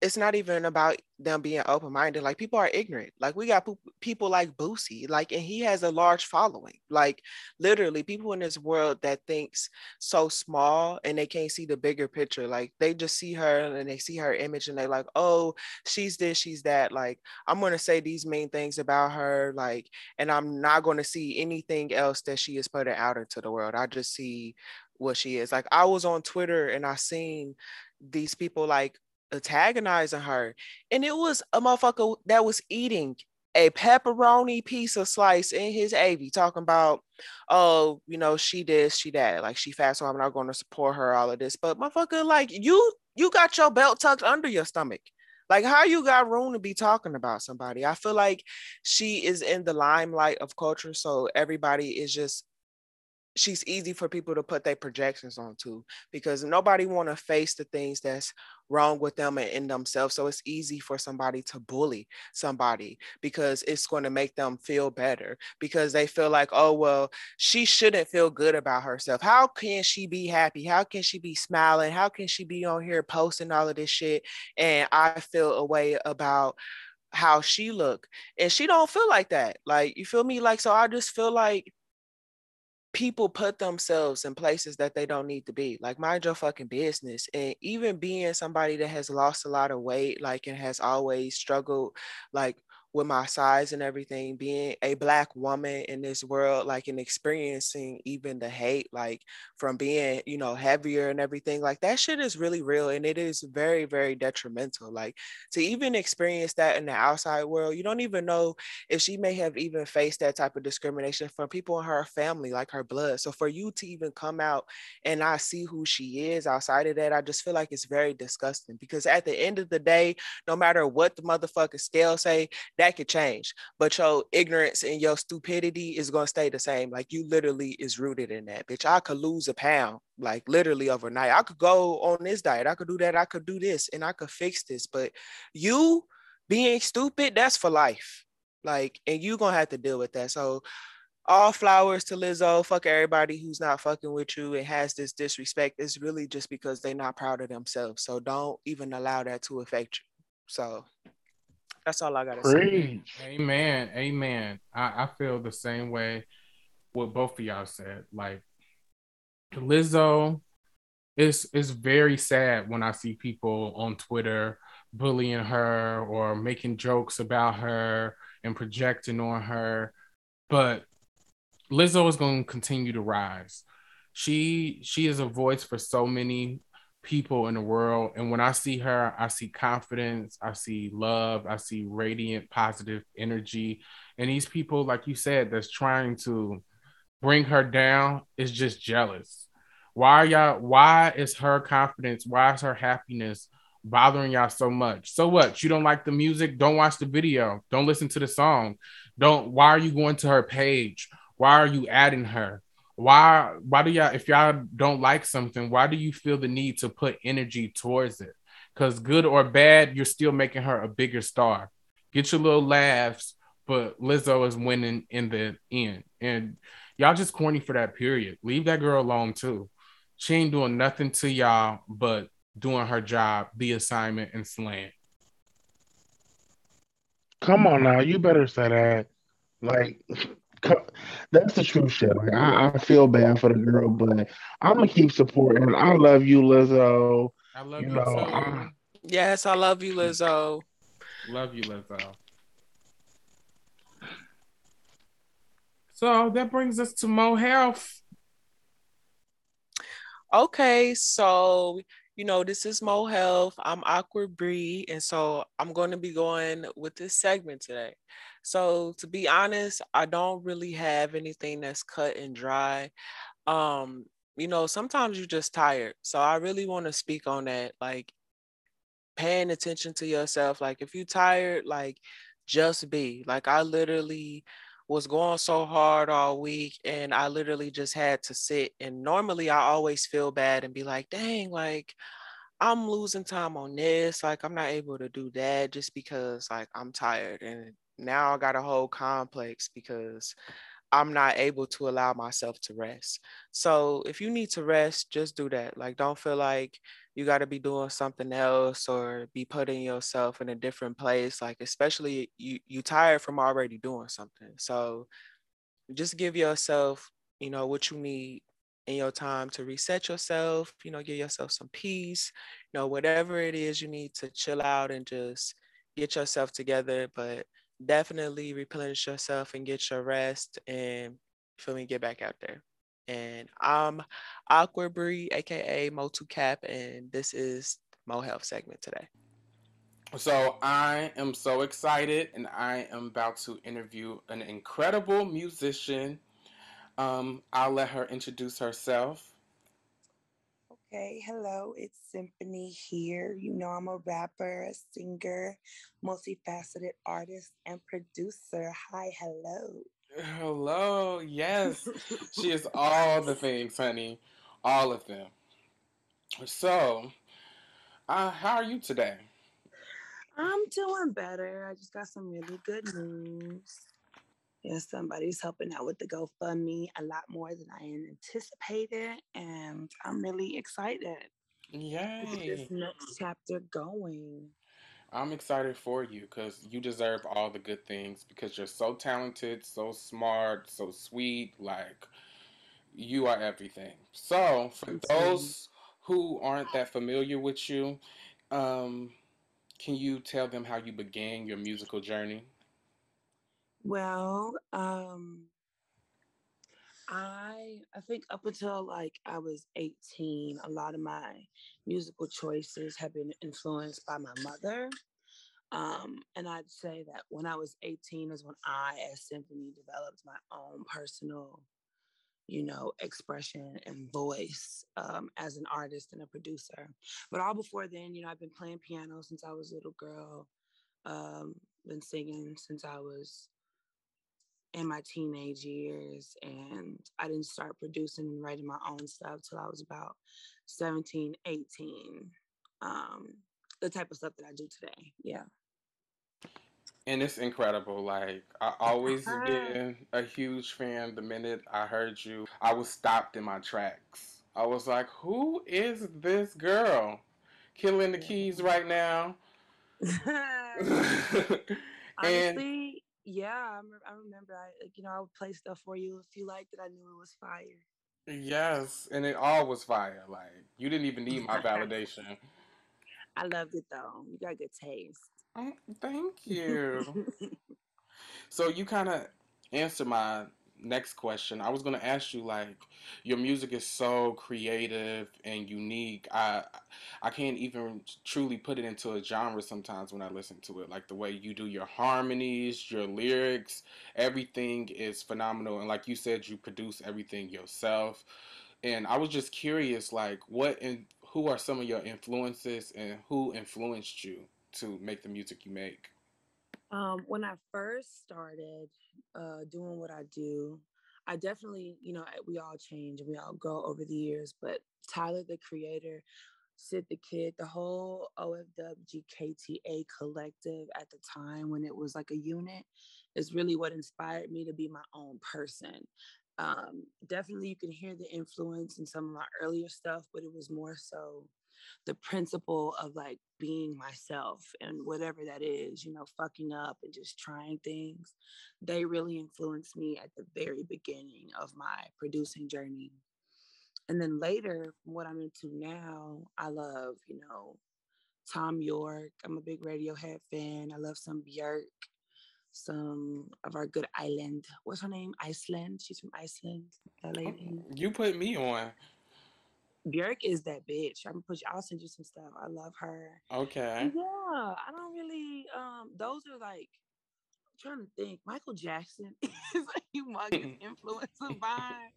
it's not even about them being open-minded like people are ignorant. Like we got people like Boosie like and he has a large following. Like literally people in this world that thinks so small and they can't see the bigger picture like they just see her and they see her image and they're like oh she's this she's that. Like I'm going to say these main things about her like and I'm not going to see anything else that she is putting out into the world. I just see what she is. Like I was on Twitter and I seen these people like antagonizing her. And it was a motherfucker that was eating a pepperoni pizza slice in his AV talking about, oh, you know, she this, she that, like she fast, so I'm not going to support her, all of this. But motherfucker, like you, you got your belt tucked under your stomach. Like, how you got room to be talking about somebody? I feel like she is in the limelight of culture, so everybody is just she's easy for people to put their projections onto because nobody want to face the things that's wrong with them and in themselves. So it's easy for somebody to bully somebody because it's going to make them feel better because they feel like oh well she shouldn't feel good about herself. How can she be happy? How can she be smiling? How can she be on here posting all of this shit? And i feel a way about how she look. And she don't feel like that. Like you feel me? Like so i just feel like people put themselves in places that they don't need to be. Like mind your fucking business. And even being somebody that has lost a lot of weight, like and has always struggled, like with my size and everything, being a black woman in this world, like and experiencing even the hate, like from being, you know, heavier and everything, like that shit is really real and it is very, very detrimental. Like to even experience that in the outside world, you don't even know if she may have even faced that type of discrimination from people in her family, like her blood. So for you to even come out and I see who she is outside of that, I just feel like it's very disgusting because at the end of the day, no matter what the motherfucker scale say, that could change. But your ignorance and your stupidity is gonna stay the same. Like you literally is rooted in that. Bitch, I could lose a pound like literally overnight. I could go on this diet, I could do that, I could do this, and I could fix this. But you being stupid, that's for life. Like, and you're gonna have to deal with that. So all flowers to Lizzo. Fuck everybody who's not fucking with you and has this disrespect. It's really just because they're not proud of themselves. So don't even allow that to affect you. So that's all I gotta say. Amen. Amen. I, I feel the same way what both of y'all said. Like Lizzo, it's it's very sad when I see people on Twitter bullying her or making jokes about her and projecting on her. But Lizzo is going to continue to rise. She she is a voice for so many people in the world. And when I see her, I see confidence, I see love, I see radiant, positive energy. And these people, like you said, that's trying to bring her down is just jealous. Why y'all, why is her confidence, why is her happiness bothering y'all so much? So what? You don't like the music? Don't watch the video. Don't listen to the song. Don't, why are you going to her page? Why are you adding her? Why why do y'all if y'all don't like something why do you feel the need to put energy towards it? Because good or bad you're still making her a bigger star. Get your little laughs but lizzo is winning in the end. And y'all just corny for that period. Leave that girl alone too. She ain't doing nothing to y'all but doing her job the assignment and slaying come on now you better say that. Like that's the true shit. Like I, I, feel bad for the girl, but I'm gonna keep supporting. I love you, Lizzo. I love you, know, I, yes, I love you, Lizzo. Love you, Lizzo. So that brings us to Mo Health. Okay, so you know, this is Mo Health. I'm Awkward Bree, and so I'm going to be going with this segment today. So to be honest, I don't really have anything that's cut and dry. Um, you know, sometimes you're just tired. So I really want to speak on that. Like paying attention to yourself. Like if you're tired, like just be. Like I literally was going so hard all week and I literally just had to sit. And normally I always feel bad and be like, dang, like I'm losing time on this. Like I'm not able to do that just because like I'm tired. And now I got a whole complex because I'm not able to allow myself to rest. So if you need to rest, just do that. Like don't feel like you got to be doing something else or be putting yourself in a different place like especially you you tired from already doing something. So just give yourself, you know, what you need in your time to reset yourself, you know, give yourself some peace, you know, whatever it is you need to chill out and just get yourself together, but definitely replenish yourself and get your rest and feel me get back out there. And I'm Awkward Bree, aka Mo2 Cap, and this is Mo Health segment today. So I am so excited, and I am about to interview an incredible musician. Um, I'll let her introduce herself. Okay, hello, it's Symphony here. You know, I'm a rapper, a singer, multifaceted artist, and producer. Hi, hello. Hello. Yes. she is all the things, honey. All of them. So, uh, how are you today? I'm doing better. I just got some really good news. Yeah, somebody's helping out with the GoFundMe a lot more than I anticipated, and I'm really excited get this next chapter going. I'm excited for you because you deserve all the good things because you're so talented, so smart, so sweet. Like, you are everything. So, for you. those who aren't that familiar with you, um, can you tell them how you began your musical journey? Well, um, I I think up until like I was 18, a lot of my musical choices have been influenced by my mother. Um, and I'd say that when I was 18 is when I, as Symphony, developed my own personal, you know, expression and voice um, as an artist and a producer. But all before then, you know, I've been playing piano since I was a little girl. Um, been singing since I was in my teenage years and i didn't start producing and writing my own stuff till i was about 17 18 um the type of stuff that i do today yeah And it's incredible. Like I always been a huge fan. The minute I heard you, I was stopped in my tracks. I was like, "Who is this girl killing the keys right now?" and honestly yeah I, rem- I remember i like you know i would play stuff for you if you liked it i knew it was fire yes, and it all was fire. Like you didn't even need my validation. i loved it though you got good taste Oh, thank you. So you kind of answer my next question. I was going to ask you like your music is so creative and unique. I I can't even truly put it into a genre sometimes when I listen to it. Like the way you do your harmonies, your lyrics, everything is phenomenal and like you said you produce everything yourself. And I was just curious like what and who are some of your influences and who influenced you to make the music you make? Um, when I first started uh, doing what I do, I definitely, you know, we all change and we all grow over the years. But Tyler, the creator, Syd tha Kyd, the whole OFWGKTA collective at the time when it was like a unit is really what inspired me to be my own person. Um, definitely, you can hear the influence in some of my earlier stuff, but it was more so the principle of like being myself and whatever that is, you know, fucking up and just trying things. They really influenced me at the very beginning of my producing journey. And then later, from what I'm into now, I love, you know, Thom Yorke. I'm a big Radiohead fan. I love some Björk, some of our good island. What's her name? Iceland. She's from Iceland. That lady. Oh, you put me on. Björk is that bitch. I'm gonna put. I'll send you some stuff. I love her. Okay. Yeah, I don't really. Um, those are like. I'm trying to think. Michael Jackson is a humongous influence of mine.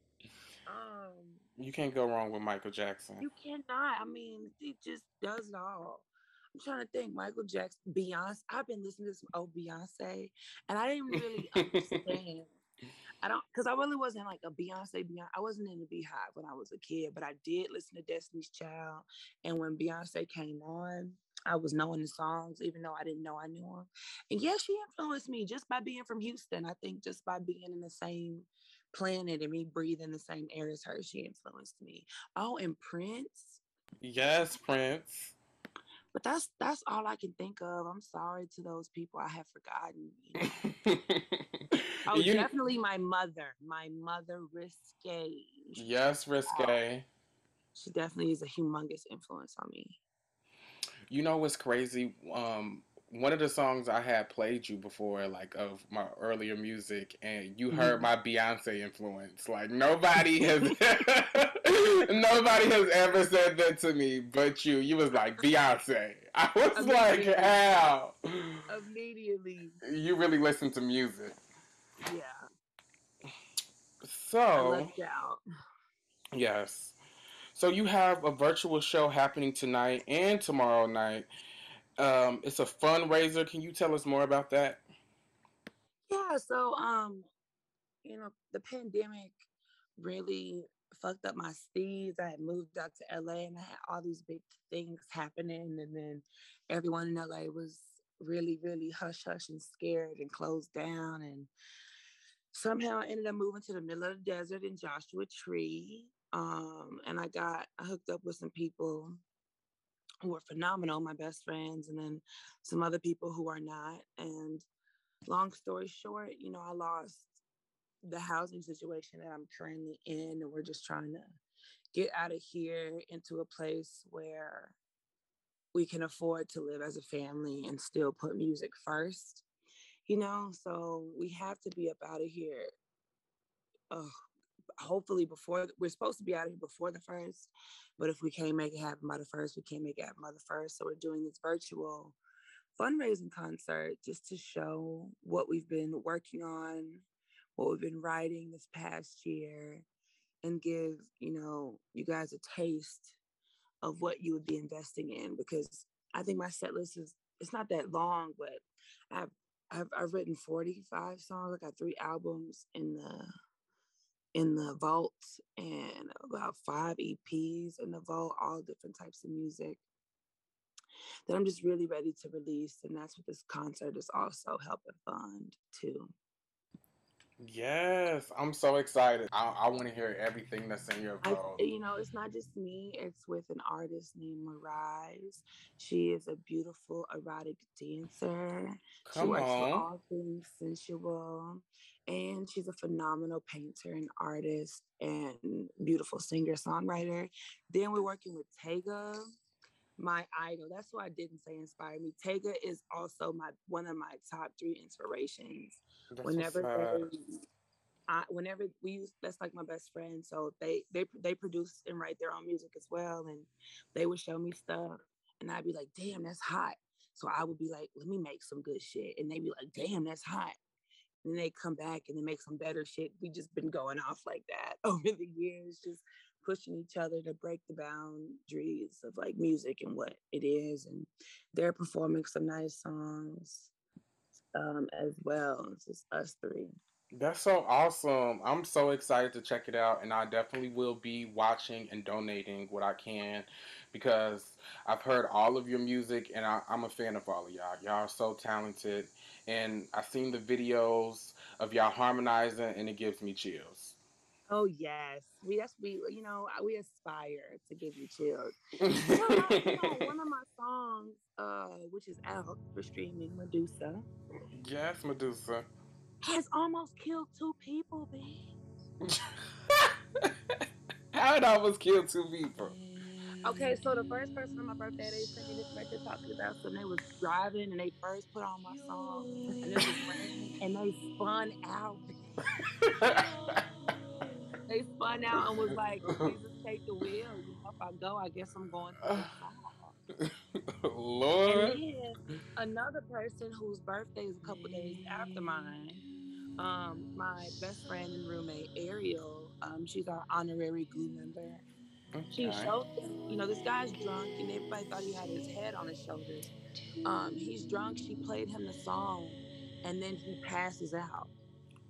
Um, You can't go wrong with Michael Jackson. you cannot. I mean, he just does it all. I'm trying to think. Michael Jackson, Beyonce. I've been listening to some old Beyonce, and I didn't really understand. I don't, because I really wasn't like a Beyonce. Beyonce. I wasn't in the BeyHive when I was a kid, but I did listen to Destiny's Child. And when Beyonce came on, I was knowing the songs, even though I didn't know I knew them. And yeah, she influenced me just by being from Houston. I think just by being in the same planet and me breathing the same air as her, she influenced me. Oh, and Prince. yes, Prince. But that's that's all I can think of. I'm sorry to those people I have forgotten. You know? Oh, You- definitely my mother. My mother, Risque. yes, risque. She definitely is a humongous influence on me. You know what's crazy? Um, one of the songs I had played you before, like of my earlier music, and you heard Mhm. my Beyonce influence. Like nobody has, nobody has ever said that to me, but you. You was like Beyonce. I was like, how? Immediately. You really listen to music. Yeah. So yes. So you have a virtual show happening tonight and tomorrow night. Um, it's a fundraiser. Can you tell us more about that? Yeah, so um, you know, the pandemic really fucked up my steeds. I had moved out to LA and I had all these big things happening, and then everyone in LA was really, really hush hush and scared and closed down. And somehow I ended up moving to the middle of the desert in Joshua Tree. Um, and I got I hooked up with some people who were phenomenal, my best friends, and then some other people who are not. And long story short, you know, I lost the housing situation that I'm currently in, and we're just trying to get out of here into a place where we can afford to live as a family and still put music first, you know? So we have to be up out of here. Uh, hopefully before we're supposed to be out of here before the first, but if we can't make it happen by the first, we can't make it happen by the first. So we're doing this virtual fundraising concert just to show what we've been working on, what we've been writing this past year, and give, you know, you guys a taste of what you would be investing in because I think my set list is it's not that long, but I've I've, I've written 45 songs. I got three albums in the in the vault and about five EPs in the vault, all different types of music that I'm just really ready to release. And that's what this concert is also helping fund too. Yes, I'm so excited. I, I want to hear everything that's in your I, you know, it's not just me. It's with an artist named Mirise. She is a beautiful erotic dancer. Come she works on. for all things sensual, and she's a phenomenal painter and artist and beautiful singer songwriter. Then we're working with Tega my idol. That's why I didn't say inspired me. Tega is also my one of my top three inspirations. That's whenever they, I, whenever we use, that's like my best friend. So they they they produce and write their own music as well, and they would show me stuff, and I'd be like, "Damn, that's hot." So I would be like, "Let me make some good shit," and they'd be like, "Damn, that's hot." And they come back and they make some better shit. We just been going off like that over the years, just pushing each other to break the boundaries of like music and what it is. And they're performing some nice songs um, as well. It's just us three. That's so awesome. I'm so excited to check it out, and I definitely will be watching and donating what I can because I've heard all of your music, and I, am a fan of all of y'all. Y'all are so talented, and I've seen the videos of y'all harmonizing, and it gives me chills. Oh yes, we that's we you know we aspire to give you chills. you know, you know, one of my songs, uh, which is out for streaming, Medusa. Yes, Medusa. Has almost killed two people, babe. How it almost killed two people? Okay, so the first person on my birthday, they sent me this record talking about so they was driving and they first put on my song and it was raining and they spun out. they spun out and was like, Jesus, take the wheel. You know, if I go, I guess I'm going to the Lord. And then another person whose birthday is a couple days after mine, um, my best friend and roommate Ariel, um, she's our honorary glue member. She showed them, you know, this guy's drunk and everybody thought he had his head on his shoulders. Um, he's drunk. She played him the song and then he passes out.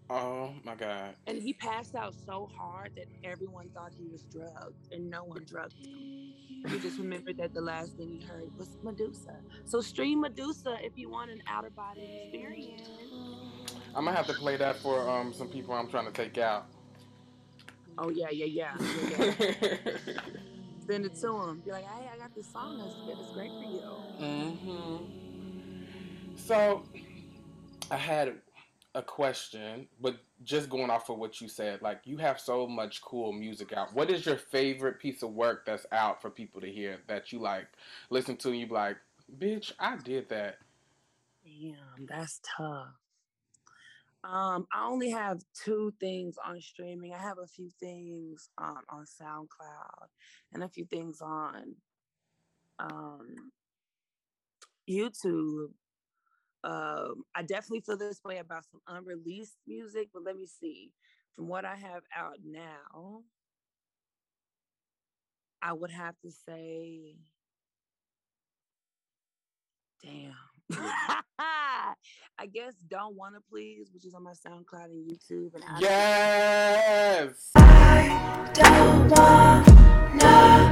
Oh my God. And he passed out so hard that everyone thought he was drugged and no one drugged him. He just remembered that the last thing he heard was Medusa. So stream Medusa if you want an outer body experience. I'm gonna have to play that for um some people I'm trying to take out. Oh yeah, yeah, yeah. yeah, yeah. Send it to him. Be like, hey, I got this song that's good. It's great for you. Mm-hmm. So I had a question, but just going off of what you said, like you have so much cool music out. What is your favorite piece of work that's out for people to hear that you like listen to and you be like, bitch, I did that. Damn, that's tough. Um, I only have two things on streaming. I have a few things um, on SoundCloud and a few things on um, YouTube. Um, I definitely feel this way about some unreleased music, but let me see. From what I have out now, I would have to say, damn. I guess don't wanna please, which is on my SoundCloud and YouTube and yes. I don't wanna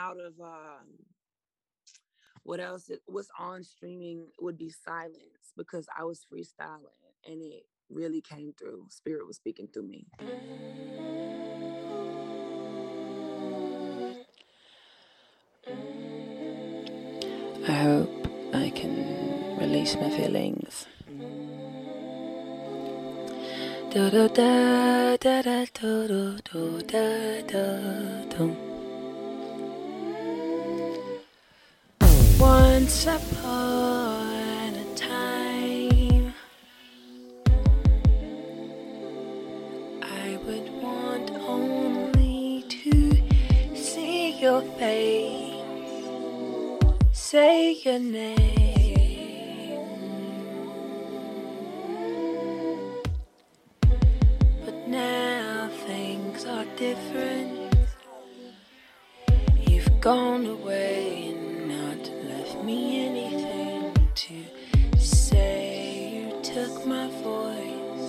out of um what else it was on streaming would be silence because I was freestyling and it really came through. Spirit was speaking through me. I hope I can release my feelings. Do do da da da do do do da da do. Once upon a time, I would want only to see your face say your name. But now things are different. You've gone away me anything to say. You took my voice.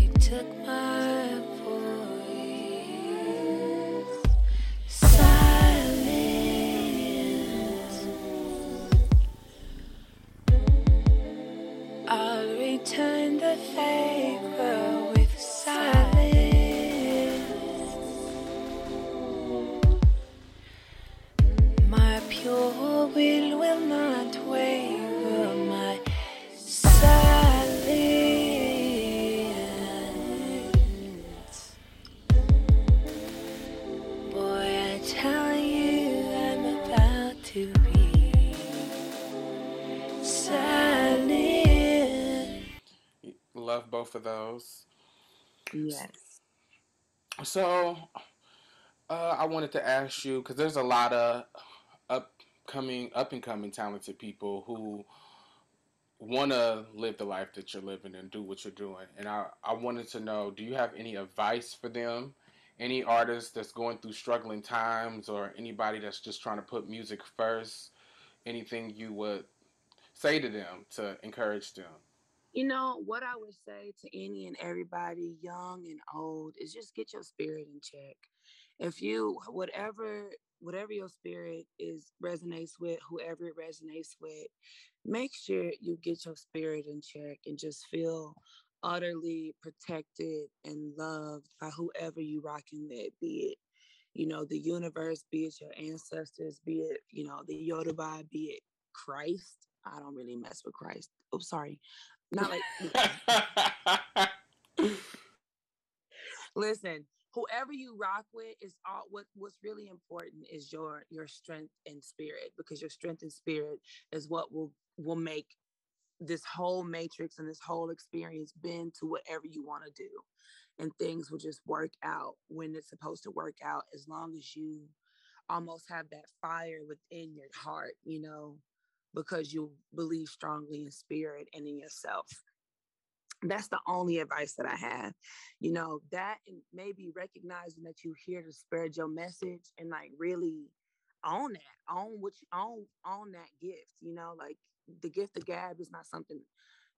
You took my voice. Silence. I'll return the favor tell you, I'm about to be silent. Love both of those. Yes. So, uh, I wanted to ask you because there's a lot of upcoming, up and coming, talented people who want to live the life that you're living and do what you're doing. And I, I wanted to know, do you have any advice for them? Any artist that's going through struggling times, or anybody that's just trying to put music first? Anything you would say to them to encourage them? You know, what I would say to any and everybody, young and old, is just get your spirit in check. If you whatever whatever your spirit is resonates with, whoever it resonates with, make sure you get your spirit in check and just feel utterly protected and loved by whoever you rocking with, be it, you know, the universe, be it your ancestors, be it, you know, the Yoruba, be it Christ. I don't really mess with Christ. Oh, sorry. Not like listen whoever you rock with is all what what's really important is your your strength and spirit because your strength and spirit is what will will make this whole matrix and this whole experience bend to whatever you want to do and things will just work out when it's supposed to work out as long as you almost have that fire within your heart you know because you believe strongly in spirit and in yourself that's the only advice that I have. You know, that and maybe recognizing that you're here to spread your message and like really own that, own you own, own that gift, you know, like the gift of gab is not something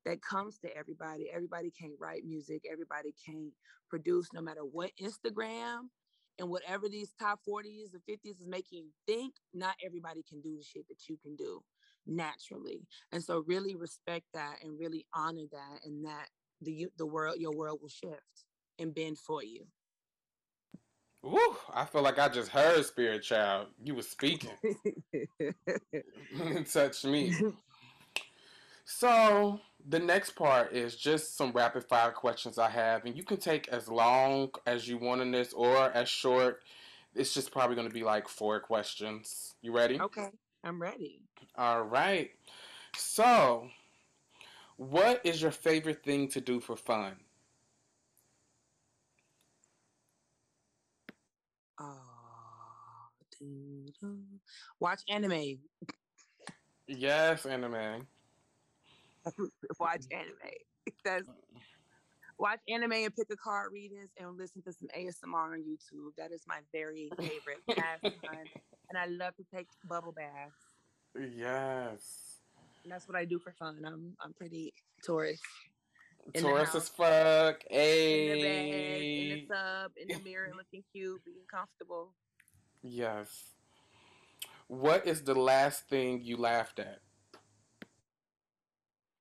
that comes to everybody. Everybody can't write music, everybody can't produce, no matter what Instagram and whatever these top 40s and 50s is making you think, not everybody can do the shit that you can do naturally. And so really respect that and really honor that and that the the world your world will shift and bend for you. Woo, I feel like I just heard Spirit Child. You were speaking. it touched me. So the next part is just some rapid fire questions I have, and you can take as long as you want in this or as short. It's just probably going to be like four questions. You ready? Okay, I'm ready. All right. So, what is your favorite thing to do for fun? Oh, watch anime. Yes, anime. watch anime. That's watch anime and pick a card readings and listen to some ASMR on YouTube. That is my very favorite pastime. and I love to take bubble baths. Yes. And that's what I do for fun. I'm I'm pretty Taurus. In Taurus as fuck. Hey. In the bed, in the tub, in the mirror, looking cute, being comfortable. Yes. What is the last thing you laughed at?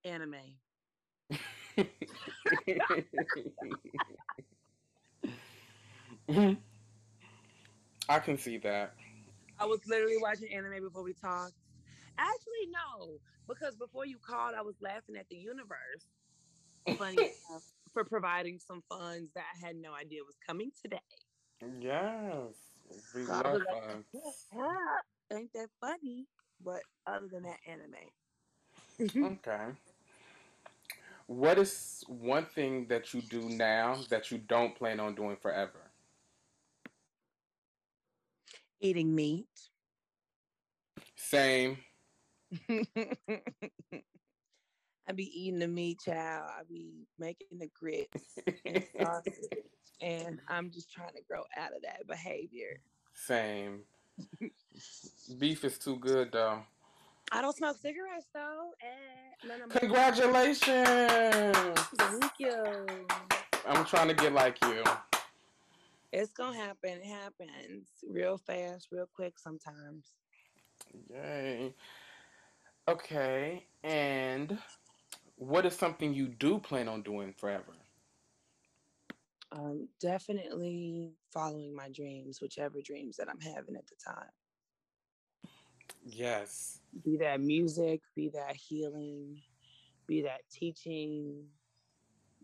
Anime. I can see that. I was literally watching anime before we talked. Actually, no, because before you called, I was laughing at the universe. Funny for providing some funds that I had no idea was coming today. Yes, we so love like, yeah, ain't that funny? But other than that, anime. okay. What is one thing that you do now that you don't plan on doing forever? Eating meat. Same. I be eating the meat, child. I be making the grits and sausage, and I'm just trying to grow out of that behavior. Same. Beef is too good, though. I don't smoke cigarettes though. Eh, Congratulations. Thank you. I'm trying to get like you. It's gonna happen. It happens real fast, real quick sometimes. Yay. Okay. And what is something you do plan on doing forever? Um, definitely following my dreams, whichever dreams that I'm having at the time. Yes. Be that music, be that healing, be that teaching,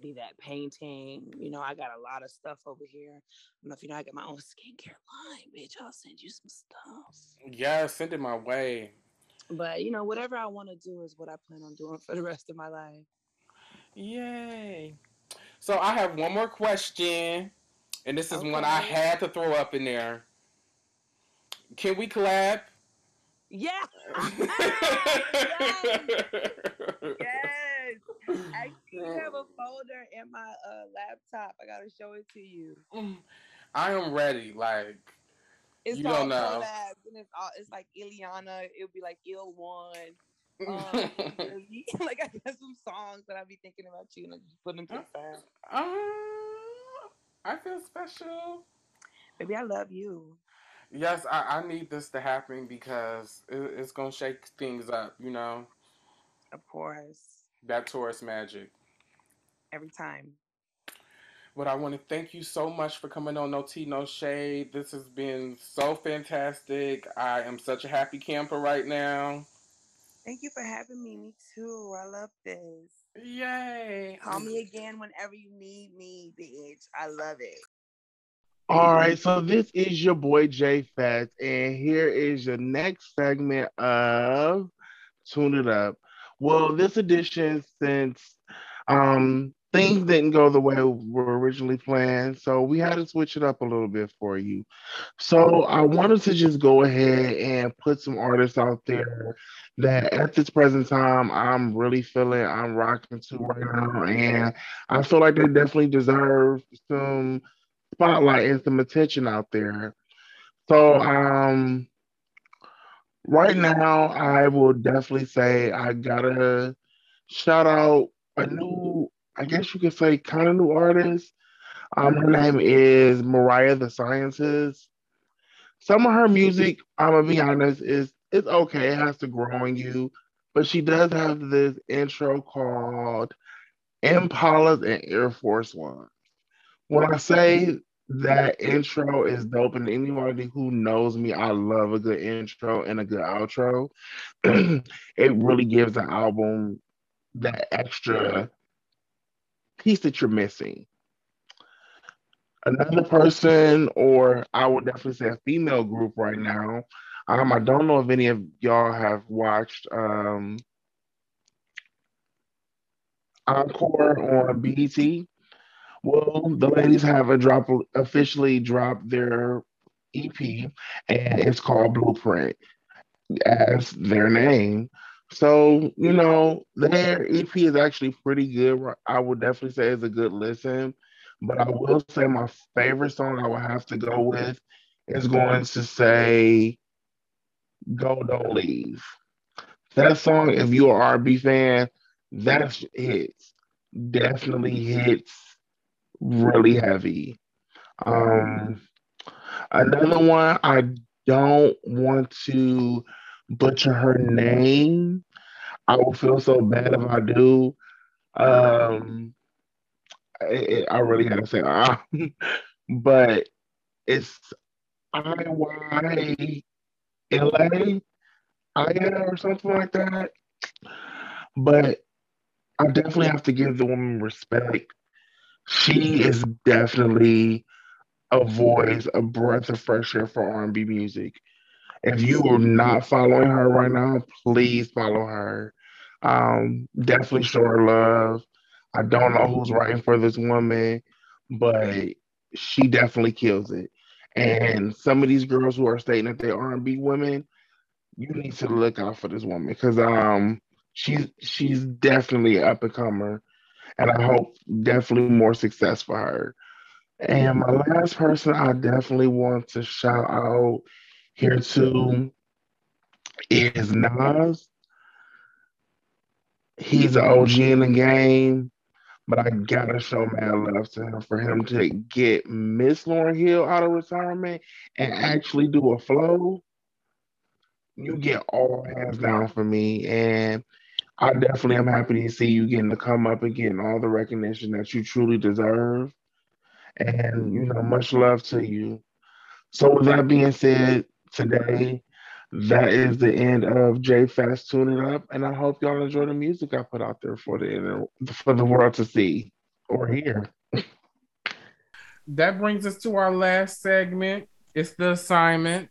be that painting. You know, I got a lot of stuff over here. I don't know if you know, I got my own skincare line, bitch. I'll send you some stuff. Yeah, send it my way. But you know, whatever I want to do is what I plan on doing for the rest of my life. Yay. So I have one more question, and this is okay. one I had to throw up in there. Can we collab? Yeah. yes. yes. I have a folder in my uh, laptop. I gotta show it to you. I am ready. Like it's you don't know. Collabs, and it's all it's like Iliana. It'll be like Ill One. Um, like I got some songs that I'll be thinking about you, and I just put them to the side. Uh, I feel special. Baby, I love you yes, I, I need this to happen because it, it's gonna shake things up, you know. Of course. That Taurus magic. Every time. But I want to thank you so much for coming on No Tea No Shade. This has been so fantastic. I am such a happy camper right now. Thank you for having me. Me too. I love this. Yay. Call me again whenever you need me, bitch. I love it. All right, so this is your boy Jay Fats, and here is your next segment of Tune It Up. Well, this edition, since um, things didn't go the way we were originally planned, so we had to switch it up a little bit for you. So I wanted to just go ahead and put some artists out there that at this present time I'm really feeling I'm rocking to right now, and I feel like they definitely deserve some spotlight and some attention out there. So um right now I will definitely say I gotta shout out a new, I guess you could say, kind of new artist. Um, her name is Mariah the Scientist. Some of her music, I'm gonna be honest, is it's okay. It has to grow on you, but she does have this intro called Impalas and Air Force One. When I say that intro is dope, and anybody who knows me, I love a good intro and a good outro. it really gives the album that extra piece that you're missing. Another person, or I would definitely say a female group right now. Um, I don't know if any of y'all have watched um, Encore on BET. Well, the ladies have a drop officially dropped their EP, and it's called Blueprint, as their name. So you know, their EP is actually pretty good. I would definitely say it's a good listen. But I will say my favorite song I would have to go with is going to say "Go Don't Leave." That song, if you're an R&B fan, that hits. Definitely hits really heavy. Um, another one, I don't want to butcher her name. I will feel so bad if I do. Um, I, I really gotta say, uh, but it's I Y L A Aya or something like that. But I definitely have to give the woman respect. She is definitely a voice, a breath of fresh air for R&B music. If you are not following her right now, please follow her. Um, definitely show her love. I don't know who's writing for this woman, but she definitely kills it. And some of these girls who are stating that they're R&B women, you need to look out for this woman because um she's she's definitely an up and comer, and I mm-hmm. hope definitely more success for her. And my last person I definitely want to shout out here too is Nas. He's an OG mm-hmm. in the game, but I gotta show mad love to him for him to get Miss Lauryn Hill out of retirement and actually do a flow. You get all hands down for me, and I definitely am happy to see you getting to come up and getting all the recognition that you truly deserve. And you know, much love to you. So with that being said, today that is the end of Jay Fats Tune It Up, and I hope y'all enjoy the music I put out there for the for the world to see or hear. that brings us to our last segment. It's the assignment.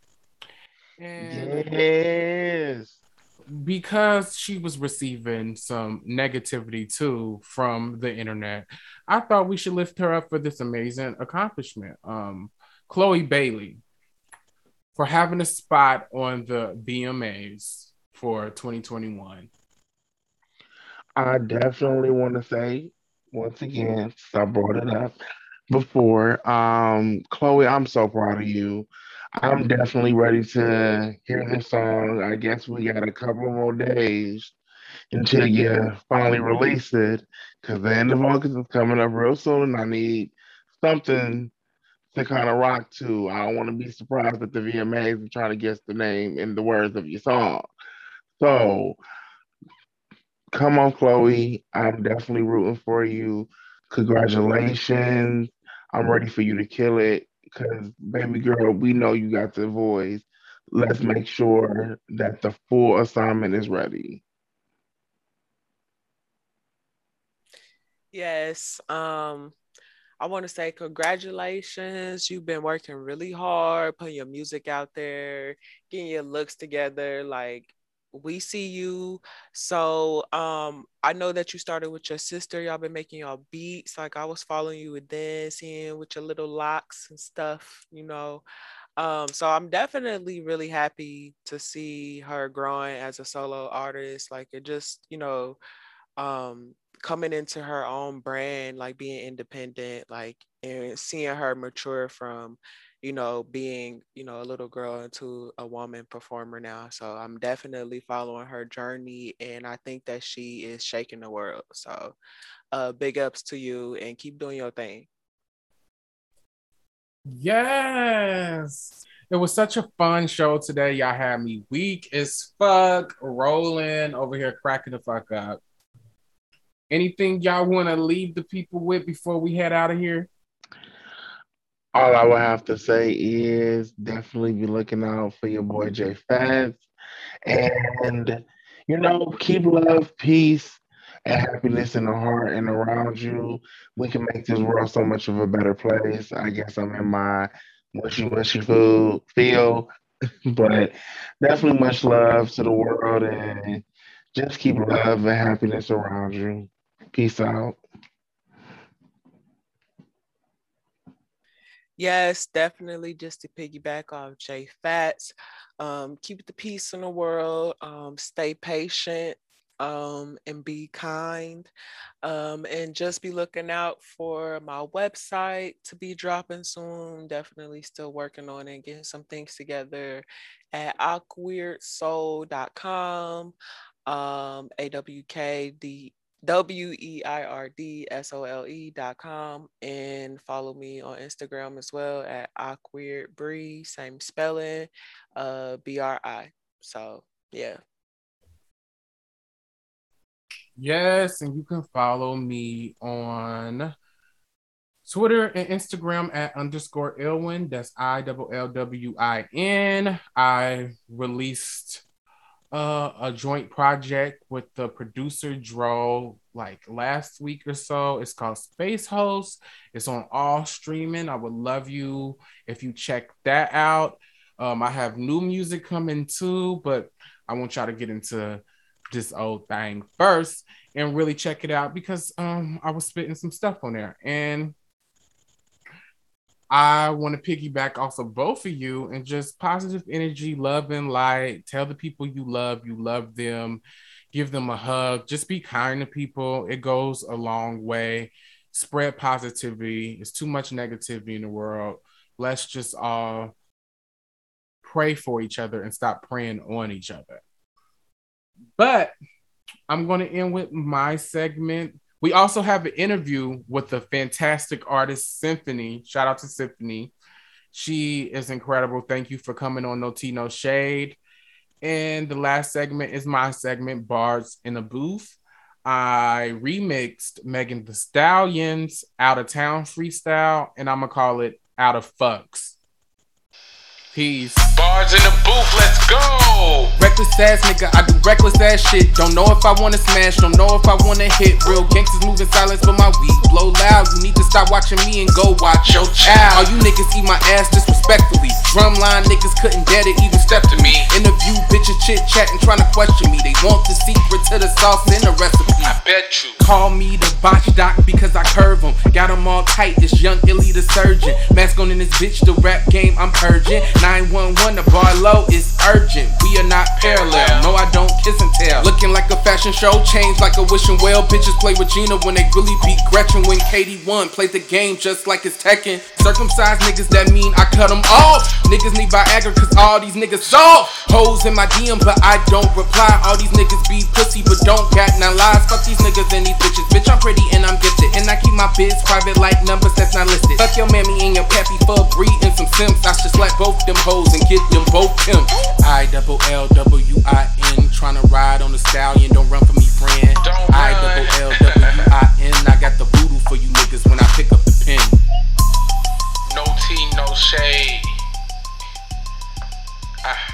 And yes because she was receiving some negativity too from the internet, I thought we should lift her up for this amazing accomplishment. Um, Chloe Bailey for having a spot on the VMAs for 2021. I definitely want to say once again, I brought it up before. Um, Chloe, I'm so proud of you. I'm definitely ready to hear this song. I guess we got a couple more days until you finally release it because the end of August is coming up real soon and I need something to kind of rock to. I don't want to be surprised at the VMAs and trying to guess the name and the words of your song. So come on, Chloe. I'm definitely rooting for you. Congratulations. I'm ready for you to kill it because baby girl, we know you got the voice. Let's make sure that the full assignment is ready. Yes. Um, I want to say congratulations. You've been working really hard, putting your music out there, getting your looks together. Like we see you. So um I know that you started with your sister. Y'all been making y'all beats. Like I was following you with then seeing with your little locks and stuff, you know. Um, so I'm definitely really happy to see her growing as a solo artist. Like it just, you know, um coming into her own brand, like being independent, like and seeing her mature from you know, being, you know, a little girl into a woman performer now. So I'm definitely following her journey and I think that she is shaking the world. So uh big ups to you and keep doing your thing. Yes. It was such a fun show today. Y'all had me weak as fuck, rolling over here, cracking the fuck up. Anything y'all want to leave the people with before we head out of here? All I would have to say is definitely be looking out for your boy Jay Fats. And, you know, keep love, peace, and happiness in the heart and around you. We can make this world so much of a better place. I guess I'm in my mushy, mushy food feel, but definitely much love to the world and just keep love and happiness around you. Peace out. Yes, definitely. Just to piggyback off Jay Fats, um, keep the peace in the world. Um, stay patient um, and be kind. Um, and just be looking out for my website to be dropping soon. Definitely still working on it, getting some things together at awkweirdsoul.com. Um, A W K D W E I R D S O L E dot com and follow me on Instagram as well at awkward Bree, same spelling, uh B R I. So yeah. Yes, and you can follow me on Twitter and Instagram at underscore Illwin. That's I double L W I N. I released uh, a joint project with the producer Dro like last week or so. It's called Space Host. It's on all streaming. I would love you if you check that out. Um, I have new music coming too, but I want y'all to get into this old thing first and really check it out because um, I was spitting some stuff on there and I want to piggyback off of both of you and just positive energy, love and light. Tell the people you love, you love them. Give them a hug. Just be kind to people. It goes a long way. Spread positivity. It's too much negativity in the world. Let's just all pray for each other and stop praying on each other. But I'm going to end with my segment we also have an interview with the fantastic artist Symphony. Shout out to Symphony. She is incredible. Thank you for coming on No Tea No Shade. And the last segment is my segment, Bars in a Booth. I remixed Megan Thee Stallion's Out of Town freestyle, and I'm gonna call it Out of Fucks. Peace. Bars in the booth, let's go. Reckless ass nigga, I do reckless ass shit. Don't know if I wanna smash, don't know if I wanna hit. Real gangsters moving silence, but my weed blow loud. You need to stop watching me and go watch your child. All you niggas eat my ass disrespectfully. Drumline niggas couldn't dare to even step to me. Interview bitches chit chatting, trying to question me. They want the secret to the sauce and the recipe. I bet you. Call me the botch doc because I curve them. Got them all tight, this young illy the surgeon. Mask on in this bitch, the rap game, I'm purging. 911, the bar low is urgent. We are not parallel. No, I don't kiss and tell. Looking like a fashion show, change like a wishing well. Bitches play with Gina when they really beat Gretchen. When KD won, played the game just like it's Tekken. Circumcised niggas, that mean I cut them off. Niggas need Viagra, cause all these niggas soft. Hoes in my DM, but I don't reply. All these niggas be pussy, but don't got none lies. Fuck these niggas and these bitches. Bitch, I'm pretty and I'm gifted. And I keep my biz private like numbers that's not listed. Fuck your mammy and your pappy for breed and some sims. I should slap both them them hoes and get them both pimp. I double L W I N, tryna ride on the stallion, don't run for me, friend. I double L W I N, I got the voodoo for you niggas when I pick up the pen. No tea, no shade. Ah.